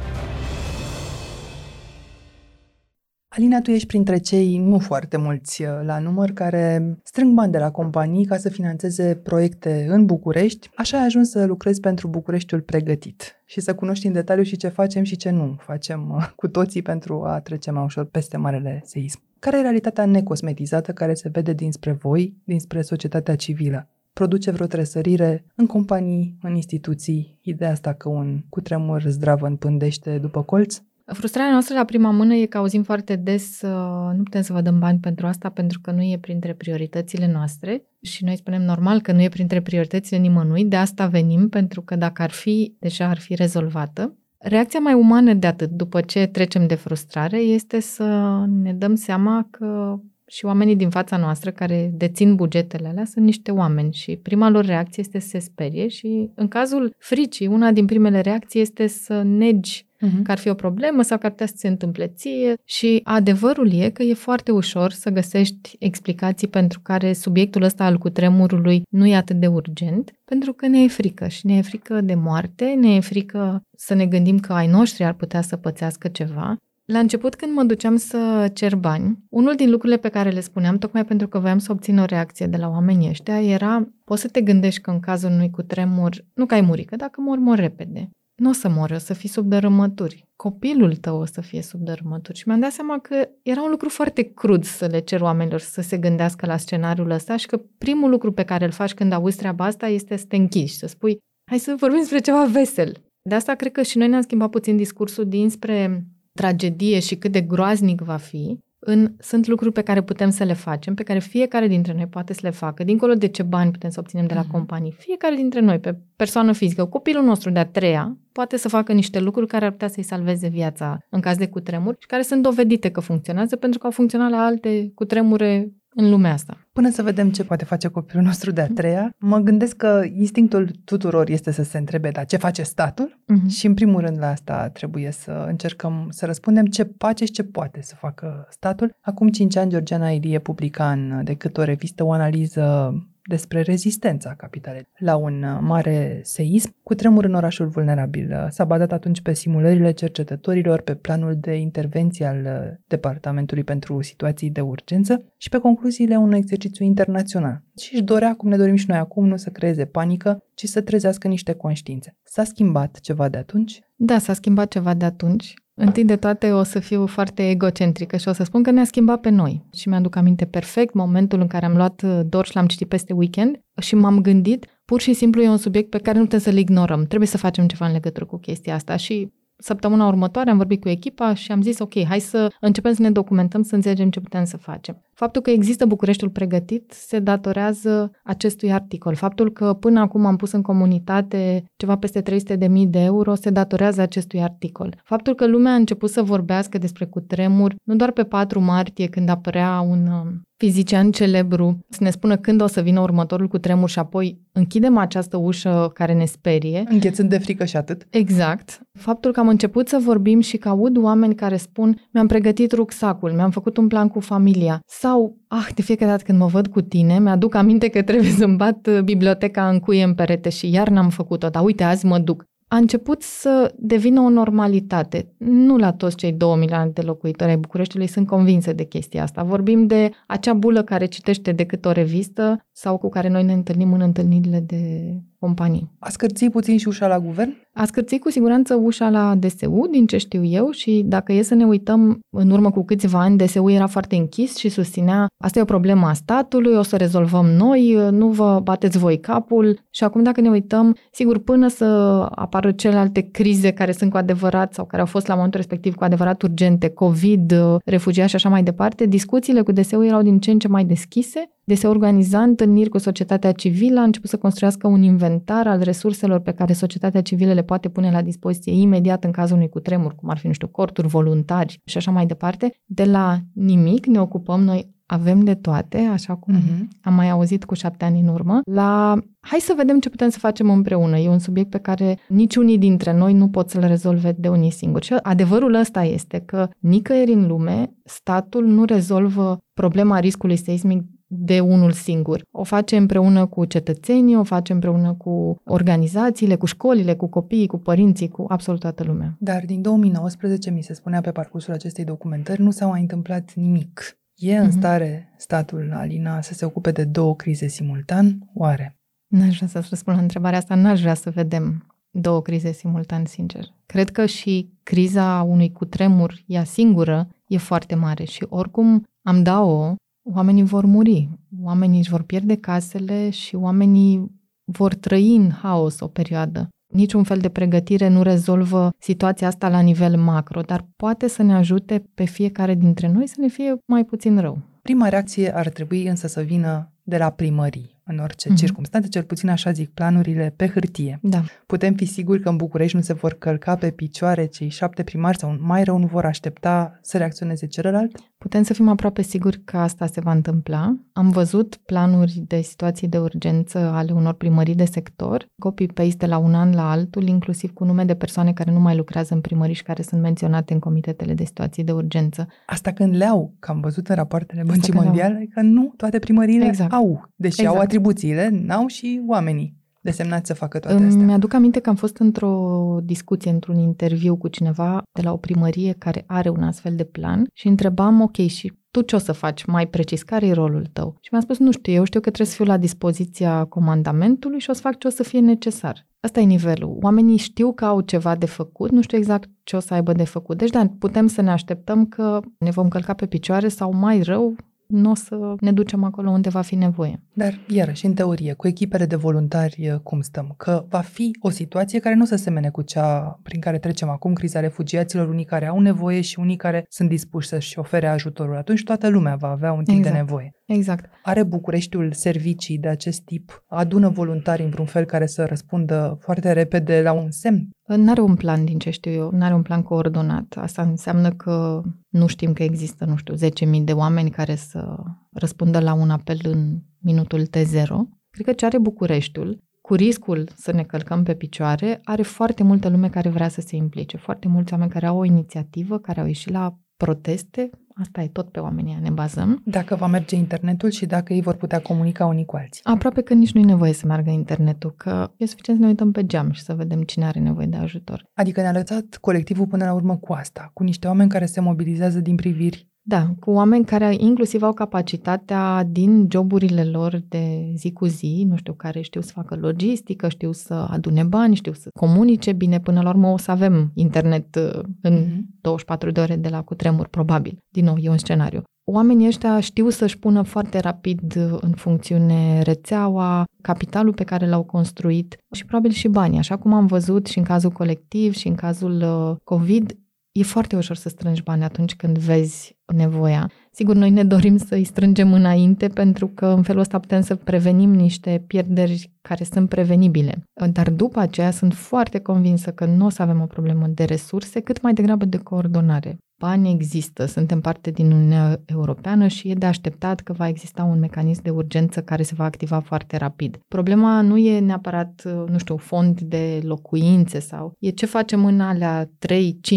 Alina, tu ești printre cei nu foarte mulți uh, la număr care strâng bani de la companii ca să financeze proiecte în București. Așa ai ajuns să lucrezi pentru Bucureștiul pregătit și să cunoști în detaliu și ce facem și ce nu facem uh, cu toții pentru a trece mai ușor peste marele seism. Care e realitatea necosmetizată care se vede dinspre voi, dinspre societatea civilă? Produce vreo tresărire în companii, în instituții, ideea asta că un cutremur zdravă împândește după colț? Frustrarea noastră la prima mână e că auzim foarte des uh, nu putem să vă dăm bani pentru asta pentru că nu e printre prioritățile noastre și noi spunem normal că nu e printre prioritățile nimănui, de asta venim pentru că dacă ar fi, deja ar fi rezolvată. Reacția mai umană de atât, după ce trecem de frustrare, este să ne dăm seama că și oamenii din fața noastră care dețin bugetele alea sunt niște oameni și prima lor reacție este să se sperie și în cazul fricii, una din primele reacții este să negi uh-huh. că ar fi o problemă sau că ar putea să se întâmple ție și adevărul e că e foarte ușor să găsești explicații pentru care subiectul ăsta al cutremurului nu e atât de urgent, pentru că ne e frică și ne e frică de moarte, ne e frică să ne gândim că ai noștri ar putea să pățească ceva la început, când mă duceam să cer bani, unul din lucrurile pe care le spuneam, tocmai pentru că voiam să obțin o reacție de la oamenii ăștia, era poți să te gândești că în cazul unui cutremur, nu că ai muri, că dacă mor, mor repede. Nu o să mori, o să fii sub dărâmături. Copilul tău o să fie sub dărâmături. Și mi-am dat seama că era un lucru foarte crud să le cer oamenilor să se gândească la scenariul ăsta și că primul lucru pe care îl faci când auzi treaba asta este să te închizi, să spui hai să vorbim despre ceva vesel. De asta cred că și noi ne-am schimbat puțin discursul dinspre tragedie și cât de groaznic va fi, în, sunt lucruri pe care putem să le facem, pe care fiecare dintre noi poate să le facă, dincolo de ce bani putem să obținem de la mm-hmm. companii. Fiecare dintre noi, pe persoană fizică, copilul nostru de-a treia, poate să facă niște lucruri care ar putea să-i salveze viața în caz de cutremur și care sunt dovedite că funcționează pentru că au funcționat la alte cutremure în lumea asta. Până să vedem ce poate face copilul nostru de-a treia, mă gândesc că instinctul tuturor este să se întrebe, da, ce face statul? Uh-huh. Și în primul rând la asta trebuie să încercăm să răspundem ce face și ce poate să facă statul. Acum 5 ani, Georgiana Ilie publica în decât o revistă o analiză despre rezistența capitalei la un uh, mare seism cu tremur în orașul vulnerabil. Uh, s-a bazat atunci pe simulările cercetătorilor, pe planul de intervenție al uh, Departamentului pentru Situații de Urgență și pe concluziile unui exercițiu internațional. Și își dorea, cum ne dorim și noi acum, nu să creeze panică, ci să trezească niște conștiințe. S-a schimbat ceva de atunci? Da, s-a schimbat ceva de atunci. Întâi de toate o să fiu foarte egocentrică și o să spun că ne-a schimbat pe noi. Și mi-aduc aminte perfect momentul în care am luat uh, dorș și l-am citit peste weekend și m-am gândit, pur și simplu e un subiect pe care nu putem să-l ignorăm. Trebuie să facem ceva în legătură cu chestia asta și săptămâna următoare am vorbit cu echipa și am zis, ok, hai să începem să ne documentăm, să înțelegem ce putem să facem. Faptul că există Bucureștiul pregătit se datorează acestui articol. Faptul că până acum am pus în comunitate ceva peste 300.000 de euro se datorează acestui articol. Faptul că lumea a început să vorbească despre cutremur nu doar pe 4 martie când apărea un um, fizician celebru să ne spună când o să vină următorul cu tremur și apoi închidem această ușă care ne sperie. Înghețând de frică și atât. Exact. Faptul că am început să vorbim și că aud oameni care spun mi-am pregătit rucsacul, mi-am făcut un plan cu familia sau, ah, de fiecare dată când mă văd cu tine, mi-aduc aminte că trebuie să-mi bat biblioteca în cuie în perete și iar n-am făcut-o, dar uite, azi mă duc a început să devină o normalitate. Nu la toți cei două milioane de locuitori ai Bucureștiului sunt convinse de chestia asta. Vorbim de acea bulă care citește decât o revistă sau cu care noi ne întâlnim în întâlnirile de companii. A scârțit puțin și ușa la guvern? A scârțit cu siguranță ușa la DSU, din ce știu eu, și dacă e să ne uităm, în urmă cu câțiva ani, DSU era foarte închis și susținea asta e o problemă a statului, o să rezolvăm noi, nu vă bateți voi capul. Și acum dacă ne uităm, sigur, până să apară celelalte crize care sunt cu adevărat sau care au fost la momentul respectiv cu adevărat urgente, COVID, refugiați și așa mai departe, discuțiile cu DSU erau din ce în ce mai deschise de se organiza întâlniri cu societatea civilă, a început să construiască un inventar al resurselor pe care societatea civilă le poate pune la dispoziție imediat în cazul unui cutremur, cum ar fi, nu știu, corturi, voluntari și așa mai departe. De la nimic ne ocupăm noi avem de toate, așa cum uh-huh. am mai auzit cu șapte ani în urmă, la hai să vedem ce putem să facem împreună. E un subiect pe care niciunii dintre noi nu pot să-l rezolve de unii singuri. Și adevărul ăsta este că nicăieri în lume statul nu rezolvă problema riscului seismic de unul singur. O face împreună cu cetățenii, o face împreună cu organizațiile, cu școlile, cu copiii, cu părinții, cu absolut toată lumea. Dar din 2019, mi se spunea pe parcursul acestei documentări, nu s-a mai întâmplat nimic. E în mm-hmm. stare statul Alina să se ocupe de două crize simultan, oare? N-aș vrea să-ți răspund la întrebarea asta, n-aș vrea să vedem două crize simultan, sincer. Cred că și criza unui cutremur, ea singură, e foarte mare și oricum am da-o, oamenii vor muri, oamenii își vor pierde casele și oamenii vor trăi în haos o perioadă. Niciun fel de pregătire nu rezolvă situația asta la nivel macro, dar poate să ne ajute pe fiecare dintre noi să ne fie mai puțin rău. Prima reacție ar trebui însă să vină de la primării în orice mm-hmm. circunstanțe, cel puțin așa zic planurile pe hârtie. Da. Putem fi siguri că în București nu se vor călca pe picioare cei șapte primari sau mai rău nu vor aștepta să reacționeze celălalt? Putem să fim aproape siguri că asta se va întâmpla. Am văzut planuri de situații de urgență ale unor primării de sector, copy-paste de la un an la altul, inclusiv cu nume de persoane care nu mai lucrează în primării și care sunt menționate în comitetele de situații de urgență. Asta când le au, că am văzut în rapoartele Băncii Mondiale, că nu toate primările exact. au, deși exact. au atribuțiile, n-au și oamenii desemnați să facă toate astea. Mi-aduc aminte că am fost într-o discuție, într-un interviu cu cineva de la o primărie care are un astfel de plan și întrebam, ok, și tu ce o să faci mai precis? Care e rolul tău? Și mi-a spus, nu știu, eu știu că trebuie să fiu la dispoziția comandamentului și o să fac ce o să fie necesar. Asta e nivelul. Oamenii știu că au ceva de făcut, nu știu exact ce o să aibă de făcut. Deci, da, putem să ne așteptăm că ne vom călca pe picioare sau mai rău, nu o să ne ducem acolo unde va fi nevoie. Dar, iarăși, în teorie, cu echipele de voluntari, eh, cum stăm? Că va fi o situație care nu se semene cu cea prin care trecem acum, criza refugiaților, unii care au nevoie și unii care sunt dispuși să-și ofere ajutorul. Atunci toată lumea va avea un tip exact. de nevoie. Exact. Are Bucureștiul servicii de acest tip? Adună voluntari în vreun fel care să răspundă foarte repede la un semn? Nu are un plan, din ce știu eu, nu are un plan coordonat. Asta înseamnă că nu știm că există, nu știu, 10.000 de oameni care să răspundă la un apel în minutul T0. Cred că ce are Bucureștiul, cu riscul să ne călcăm pe picioare, are foarte multă lume care vrea să se implice, foarte mulți oameni care au o inițiativă, care au ieșit la proteste, Asta e tot pe oamenii ne bazăm. Dacă va merge internetul și dacă ei vor putea comunica unii cu alții. Aproape că nici nu e nevoie să meargă internetul, că e suficient să ne uităm pe geam și să vedem cine are nevoie de ajutor. Adică ne-a lăsat colectivul până la urmă cu asta, cu niște oameni care se mobilizează din priviri da, cu oameni care inclusiv au capacitatea din joburile lor de zi cu zi, nu știu, care știu să facă logistică, știu să adune bani, știu să comunice bine. Până la urmă o să avem internet uh, în mm-hmm. 24 de ore de la cutremur, probabil. Din nou, e un scenariu. Oamenii ăștia știu să-și pună foarte rapid uh, în funcțiune rețeaua, capitalul pe care l-au construit și probabil și banii. Așa cum am văzut și în cazul colectiv și în cazul uh, COVID, E foarte ușor să strângi bani atunci când vezi nevoia. Sigur, noi ne dorim să îi strângem înainte pentru că în felul ăsta putem să prevenim niște pierderi care sunt prevenibile. Dar după aceea sunt foarte convinsă că nu o să avem o problemă de resurse, cât mai degrabă de coordonare bani există, suntem parte din Uniunea Europeană și e de așteptat că va exista un mecanism de urgență care se va activa foarte rapid. Problema nu e neapărat, nu știu, fond de locuințe sau e ce facem în alea 3-5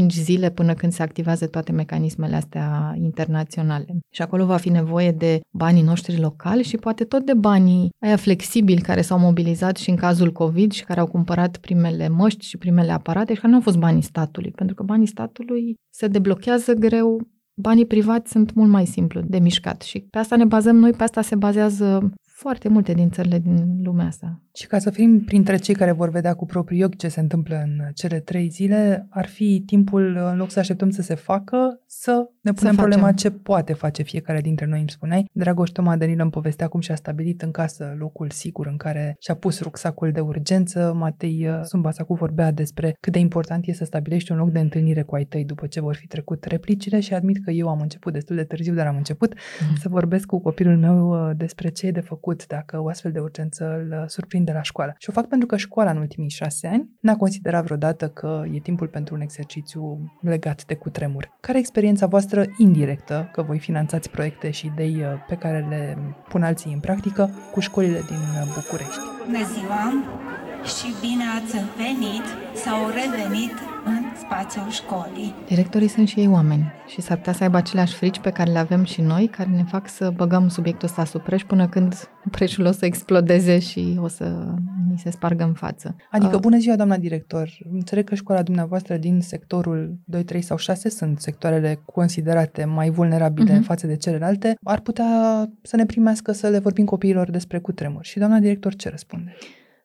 zile până când se activează toate mecanismele astea internaționale. Și acolo va fi nevoie de banii noștri locali și poate tot de banii aia flexibili care s-au mobilizat și în cazul COVID și care au cumpărat primele măști și primele aparate și care nu au fost banii statului, pentru că banii statului se deblochează greu, banii privați sunt mult mai simplu de mișcat și pe asta ne bazăm noi, pe asta se bazează foarte multe din țările din lumea asta. Și ca să fim printre cei care vor vedea cu propriul ochi ce se întâmplă în cele trei zile, ar fi timpul, în loc să așteptăm să se facă, să Ne punem Să problema facem. ce poate face fiecare dintre noi, îmi spuneai. Dragoș Toma Danilă îmi povestea cum și-a stabilit în casă locul sigur în care și-a pus rucsacul de urgență. Matei uh, Sumbasacu vorbea despre cât de important e să stabilești un loc de întâlnire cu ai tăi după ce vor fi trecut replicile și admit că eu am început destul de târziu, dar am început Mhm. să vorbesc cu copilul meu uh, despre ce e de făcut dacă o astfel de urgență îl uh, surprinde la școală. Și o fac pentru că școala în ultimii șase ani n-a considerat vreodată că e timpul pentru un exercițiu legat de cutremur. Care e experiența voastră indirectă, că voi finanțați proiecte și idei uh, pe care le pun alții în practică cu școlile din uh, București? Bună ziua și bine ați venit sau revenit în spațiul școlii. Directorii sunt și ei oameni și s-ar putea să aibă aceleași frici pe care le avem și noi, care ne fac să băgăm subiectul ăsta sub preș până când preșul o să explodeze și o să ni se spargă în față. Adică, Uh, bună ziua, doamna director! Înțeleg că școala dumneavoastră din sectorul 2, 3 sau 6 sunt sectoarele considerate mai vulnerabile Mhm. față de celelalte. Ar putea să ne primească să le vorbim copiilor despre cutremur. Și doamna director ce răspunde?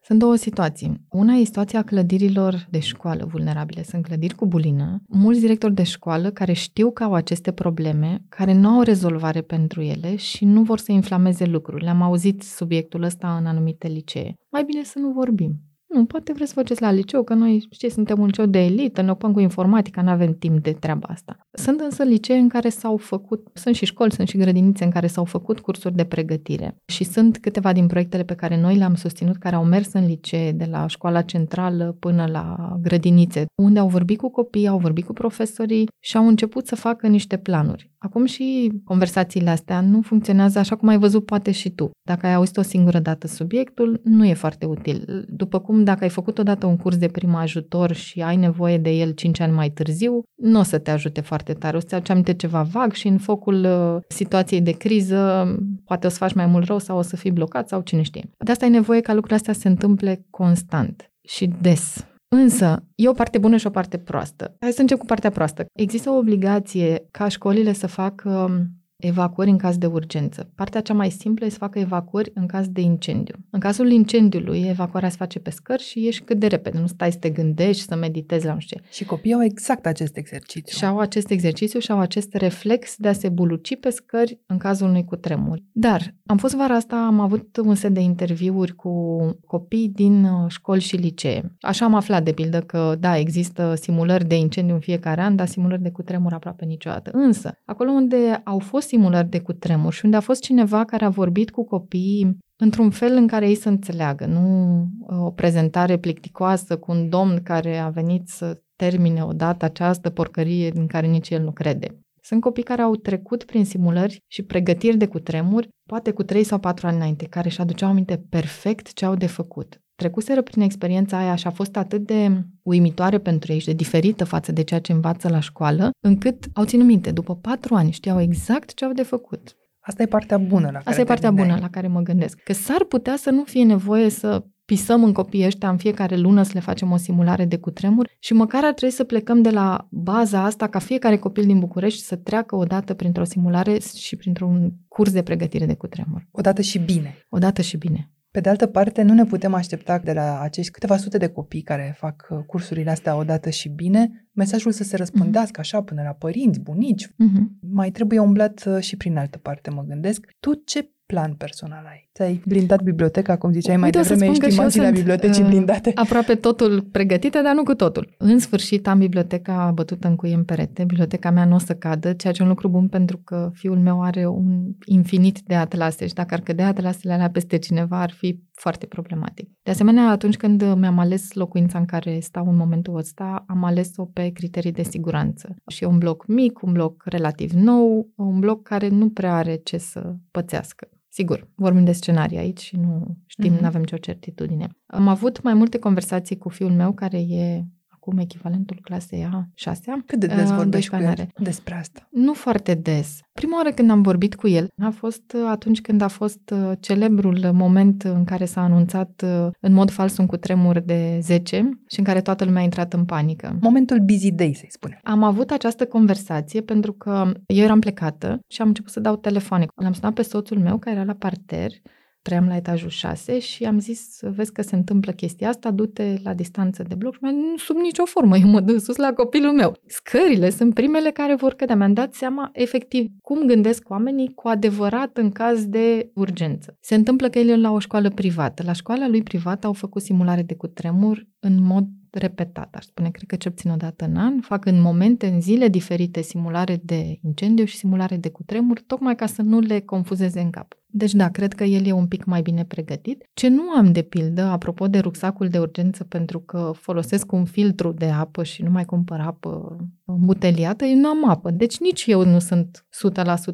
Sunt două situații. Una e situația clădirilor de școală vulnerabile. Sunt clădiri cu bulină. Mulți directori de școală care știu că au aceste probleme, care nu au o rezolvare pentru ele și nu vor să inflameze lucrurile. Am auzit subiectul ăsta în anumite licee. Mai bine să nu vorbim. Nu, poate vreți să faceți la liceu, că noi, știți, suntem un liceu de elită, ne ocupăm cu informatica, nu avem timp de treaba asta. Sunt însă licee în care s-au făcut, sunt și școli, sunt și grădinițe în care s-au făcut cursuri de pregătire. Și sunt câteva din proiectele pe care noi le-am susținut, care au mers în licee, de la școala centrală până la grădinițe, unde au vorbit cu copiii, au vorbit cu profesorii și au început să facă niște planuri. Acum și conversațiile astea nu funcționează așa cum ai văzut poate și tu. Dacă ai auzit o singură dată subiectul, nu e foarte util. După cum dacă ai făcut odată un curs de prim ajutor și ai nevoie de el 5 ani mai târziu, nu o să te ajute foarte tare. O să-ți aduce aminte ceva vag și în focul uh, situației de criză poate o să faci mai mult rău sau o să fii blocat sau cine știe. De asta ai nevoie ca lucrurile astea să se întâmple constant și des. Însă, e o parte bună și o parte proastă. Hai să încep cu partea proastă. Există o obligație ca școlile să facă evacuări în caz de urgență. Partea cea mai simplă e să facă evacuări în caz de incendiu. În cazul incendiului, evacuarea se face pe scări și ieși cât de repede. Nu stai să te gândești, să meditezi la nu știu ce. Și copiii au exact acest exercițiu. Și au acest exercițiu și au acest reflex de a se buluci pe scări în cazul unui cutremur. Dar am fost vara asta, am avut un set de interviuri cu copii din uh, școli și licee. Așa am aflat, de pildă, că da, există simulări de incendiu în fiecare an, dar simulări de cutremur aproape niciodată. Însă, acolo unde au fost simulări de cutremur și unde a fost cineva care a vorbit cu copiii într-un fel în care ei să înțeleagă, nu uh, o prezentare plicticoasă cu un domn care a venit să termine odată această porcărie din care nici el nu crede. Sunt copii care au trecut prin simulări și pregătiri de cutremur, poate cu 3 sau 4 ani înainte, care își aduceau aminte perfect ce au de făcut. Trecuseră prin experiența aia și a fost atât de uimitoare pentru ei și de diferită față de ceea ce învață la școală, încât au ținut minte, după 4 ani știau exact ce au de făcut. Asta e partea bună la care Asta e te partea gândeai. bună la care mă gândesc. Că s-ar putea să nu fie nevoie să pisăm în copiii ăștia în fiecare lună să le facem o simulare de cutremur și măcar ar trebui să plecăm de la baza asta ca fiecare copil din București să treacă odată printr-o simulare și printr-un curs de pregătire de cutremur. Odată și bine. Odată și bine. Pe de altă parte, nu ne putem aștepta de la acești câteva sute de copii care fac uh, cursurile astea odată și bine, mesajul să se răspândească așa până la părinți, bunici. Mhm. Mai trebuie umblat uh, și prin altă parte, mă gândesc. Tu ce plan personal ai? Ți-ai blindat biblioteca, cum ziceai mai Uite, o să devreme, spun ești că și eu imaginea sunt, bibliotecii uh, blindate. Aproape totul pregătite, dar nu cu totul. În sfârșit am biblioteca bătută în cuie în perete. Biblioteca mea nu o să cadă, ceea ce e un lucru bun pentru că fiul meu are un infinit de atlase și dacă ar cădea atlasele alea peste cineva ar fi foarte problematic. De asemenea, atunci când mi-am ales locuința în care stau în momentul ăsta, am ales-o pe criterii de siguranță. Și e un bloc mic, un bloc relativ nou, un bloc care nu prea are ce să pățească. Sigur, vorbim de scenarii aici și nu știm, Mhm. nu avem nicio certitudine. Am avut mai multe conversații cu fiul meu, care e acum echivalentul clasei a 6 Cât de des vorbești cu el Are. despre asta? Nu foarte des. Prima oară când am vorbit cu el a fost uh, atunci când a fost uh, celebrul moment în care s-a anunțat uh, în mod fals un cutremur de 10 și în care toată lumea a intrat în panică. Momentul busy day, să-i spunem. Am avut această conversație pentru că eu eram plecată și am început să dau telefoane. L-am sunat pe soțul meu care era la parter trăiam la etajul 6 și am zis, vezi că se întâmplă chestia asta, du-te la distanță de bloc și mi sub nicio formă, eu mă duc sus la copilul meu. Scările sunt primele care vor cădea. Mi-am dat seama efectiv cum gândesc oamenii cu adevărat în caz de urgență. Se întâmplă că el e la o școală privată. La școala lui privată au făcut simulare de cutremur în mod repetat, aș spune, cred că cel puțin o dată în an, fac în momente, în zile diferite, simulare de incendiu și simulare de cutremur, tocmai ca să nu le confuzeze în cap. Deci da, cred că el e un pic mai bine pregătit. Ce nu am de pildă, apropo de rucsacul de urgență, pentru că folosesc un filtru de apă și nu mai cumpăr apă buteliată, eu nu am apă. Deci nici eu nu sunt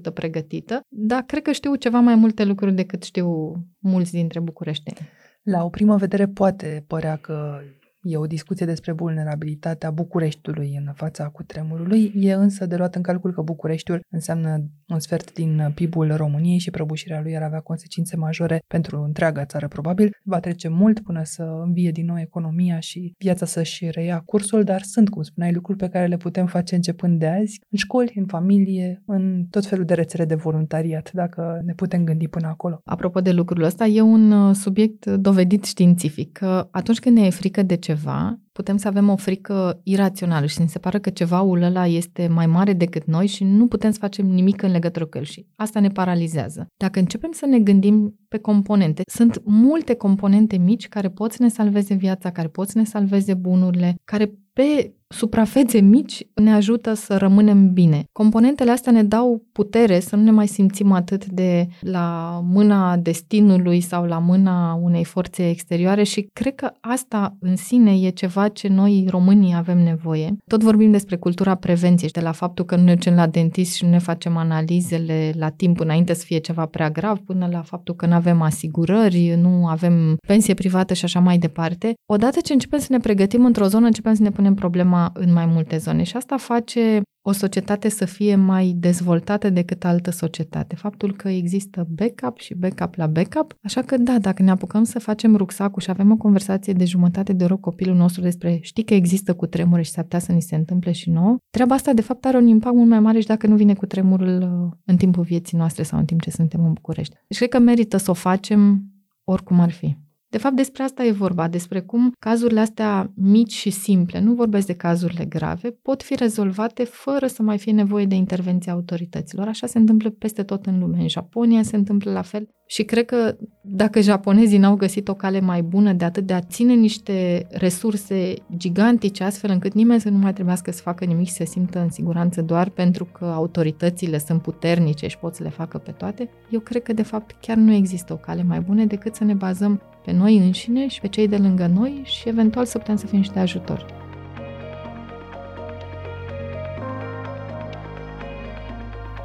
100% pregătită, dar cred că știu ceva mai multe lucruri decât știu mulți dintre bucureșteni. La o primă vedere poate părea că E o discuție despre vulnerabilitatea Bucureștiului în fața cutremurului. E însă de luat în calcul că Bucureștiul înseamnă un sfert din PIB-ul României și prăbușirea lui ar avea consecințe majore pentru întreaga țară, probabil. Va trece mult până să învie din nou economia și viața să-și reia cursul, dar sunt, cum spuneai, lucruri pe care le putem face începând de azi, în școli, în familie, în tot felul de rețele de voluntariat, dacă ne putem gândi până acolo. Apropo de lucrul ăsta, e un uh, subiect dovedit științific, că atunci când ne e frică de ceva, putem să avem o frică irațională și ne se pare că cevaul ăla este mai mare decât noi și nu putem să facem nimic în legătură cu el și asta ne paralizează. Dacă începem să ne gândim pe componente, sunt multe componente mici care pot să ne salveze viața, care pot să ne salveze bunurile, care pe suprafețe mici ne ajută să rămânem bine. Componentele astea ne dau putere să nu ne mai simțim atât de la mâna destinului sau la mâna unei forțe exterioare și cred că asta în sine e ceva ce noi românii avem nevoie. Tot vorbim despre cultura prevenției și de la faptul că nu ne ducem la dentist și nu ne facem analizele la timp înainte să fie ceva prea grav, până la faptul că nu avem asigurări, nu avem pensie privată și așa mai departe. Odată ce începem să ne pregătim într-o zonă, începem să ne punem problema în mai multe zone și asta face o societate să fie mai dezvoltată decât altă societate. Faptul că există backup și backup la backup, așa că da, dacă ne apucăm să facem rucsacul și avem o conversație de jumătate de oră copilul nostru despre știi că există cu tremure și s-ar putea să ni se întâmple și nouă, treaba asta de fapt are un impact mult mai mare și dacă nu vine cu tremurul uh, în timpul vieții noastre sau în timp ce suntem în București. Deci cred că merită să o facem oricum ar fi. De fapt, despre asta e vorba, despre cum cazurile astea mici și simple, nu vorbesc de cazurile grave, pot fi rezolvate fără să mai fie nevoie de intervenția autorităților. Așa se întâmplă peste tot în lume. În Japonia se întâmplă la fel și cred că dacă japonezii n-au găsit o cale mai bună de atât de a ține niște resurse gigantice astfel încât nimeni să nu mai trebuiască să facă nimic și să simtă în siguranță doar pentru că autoritățile sunt puternice și pot să le facă pe toate, eu cred că de fapt chiar nu există o cale mai bună decât să ne bazăm pe noi înșine și pe cei de lângă noi și eventual să putem să fim și de ajutor.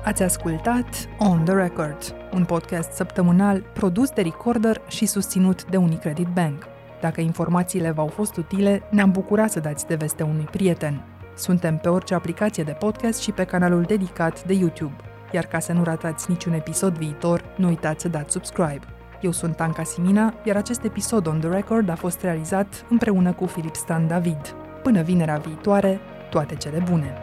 Ați ascultat On The Record, un podcast săptămânal produs de Recorder și susținut de Unicredit Bank. Dacă informațiile v-au fost utile, ne-am bucurat să dați de veste unui prieten. Suntem pe orice aplicație de podcast și pe canalul dedicat de YouTube. Iar ca să nu ratați niciun episod viitor, nu uitați să dați subscribe. Eu sunt Anca Simina, iar acest episod On The Record a fost realizat împreună cu Filip Stan David. Până vinerea viitoare, toate cele bune!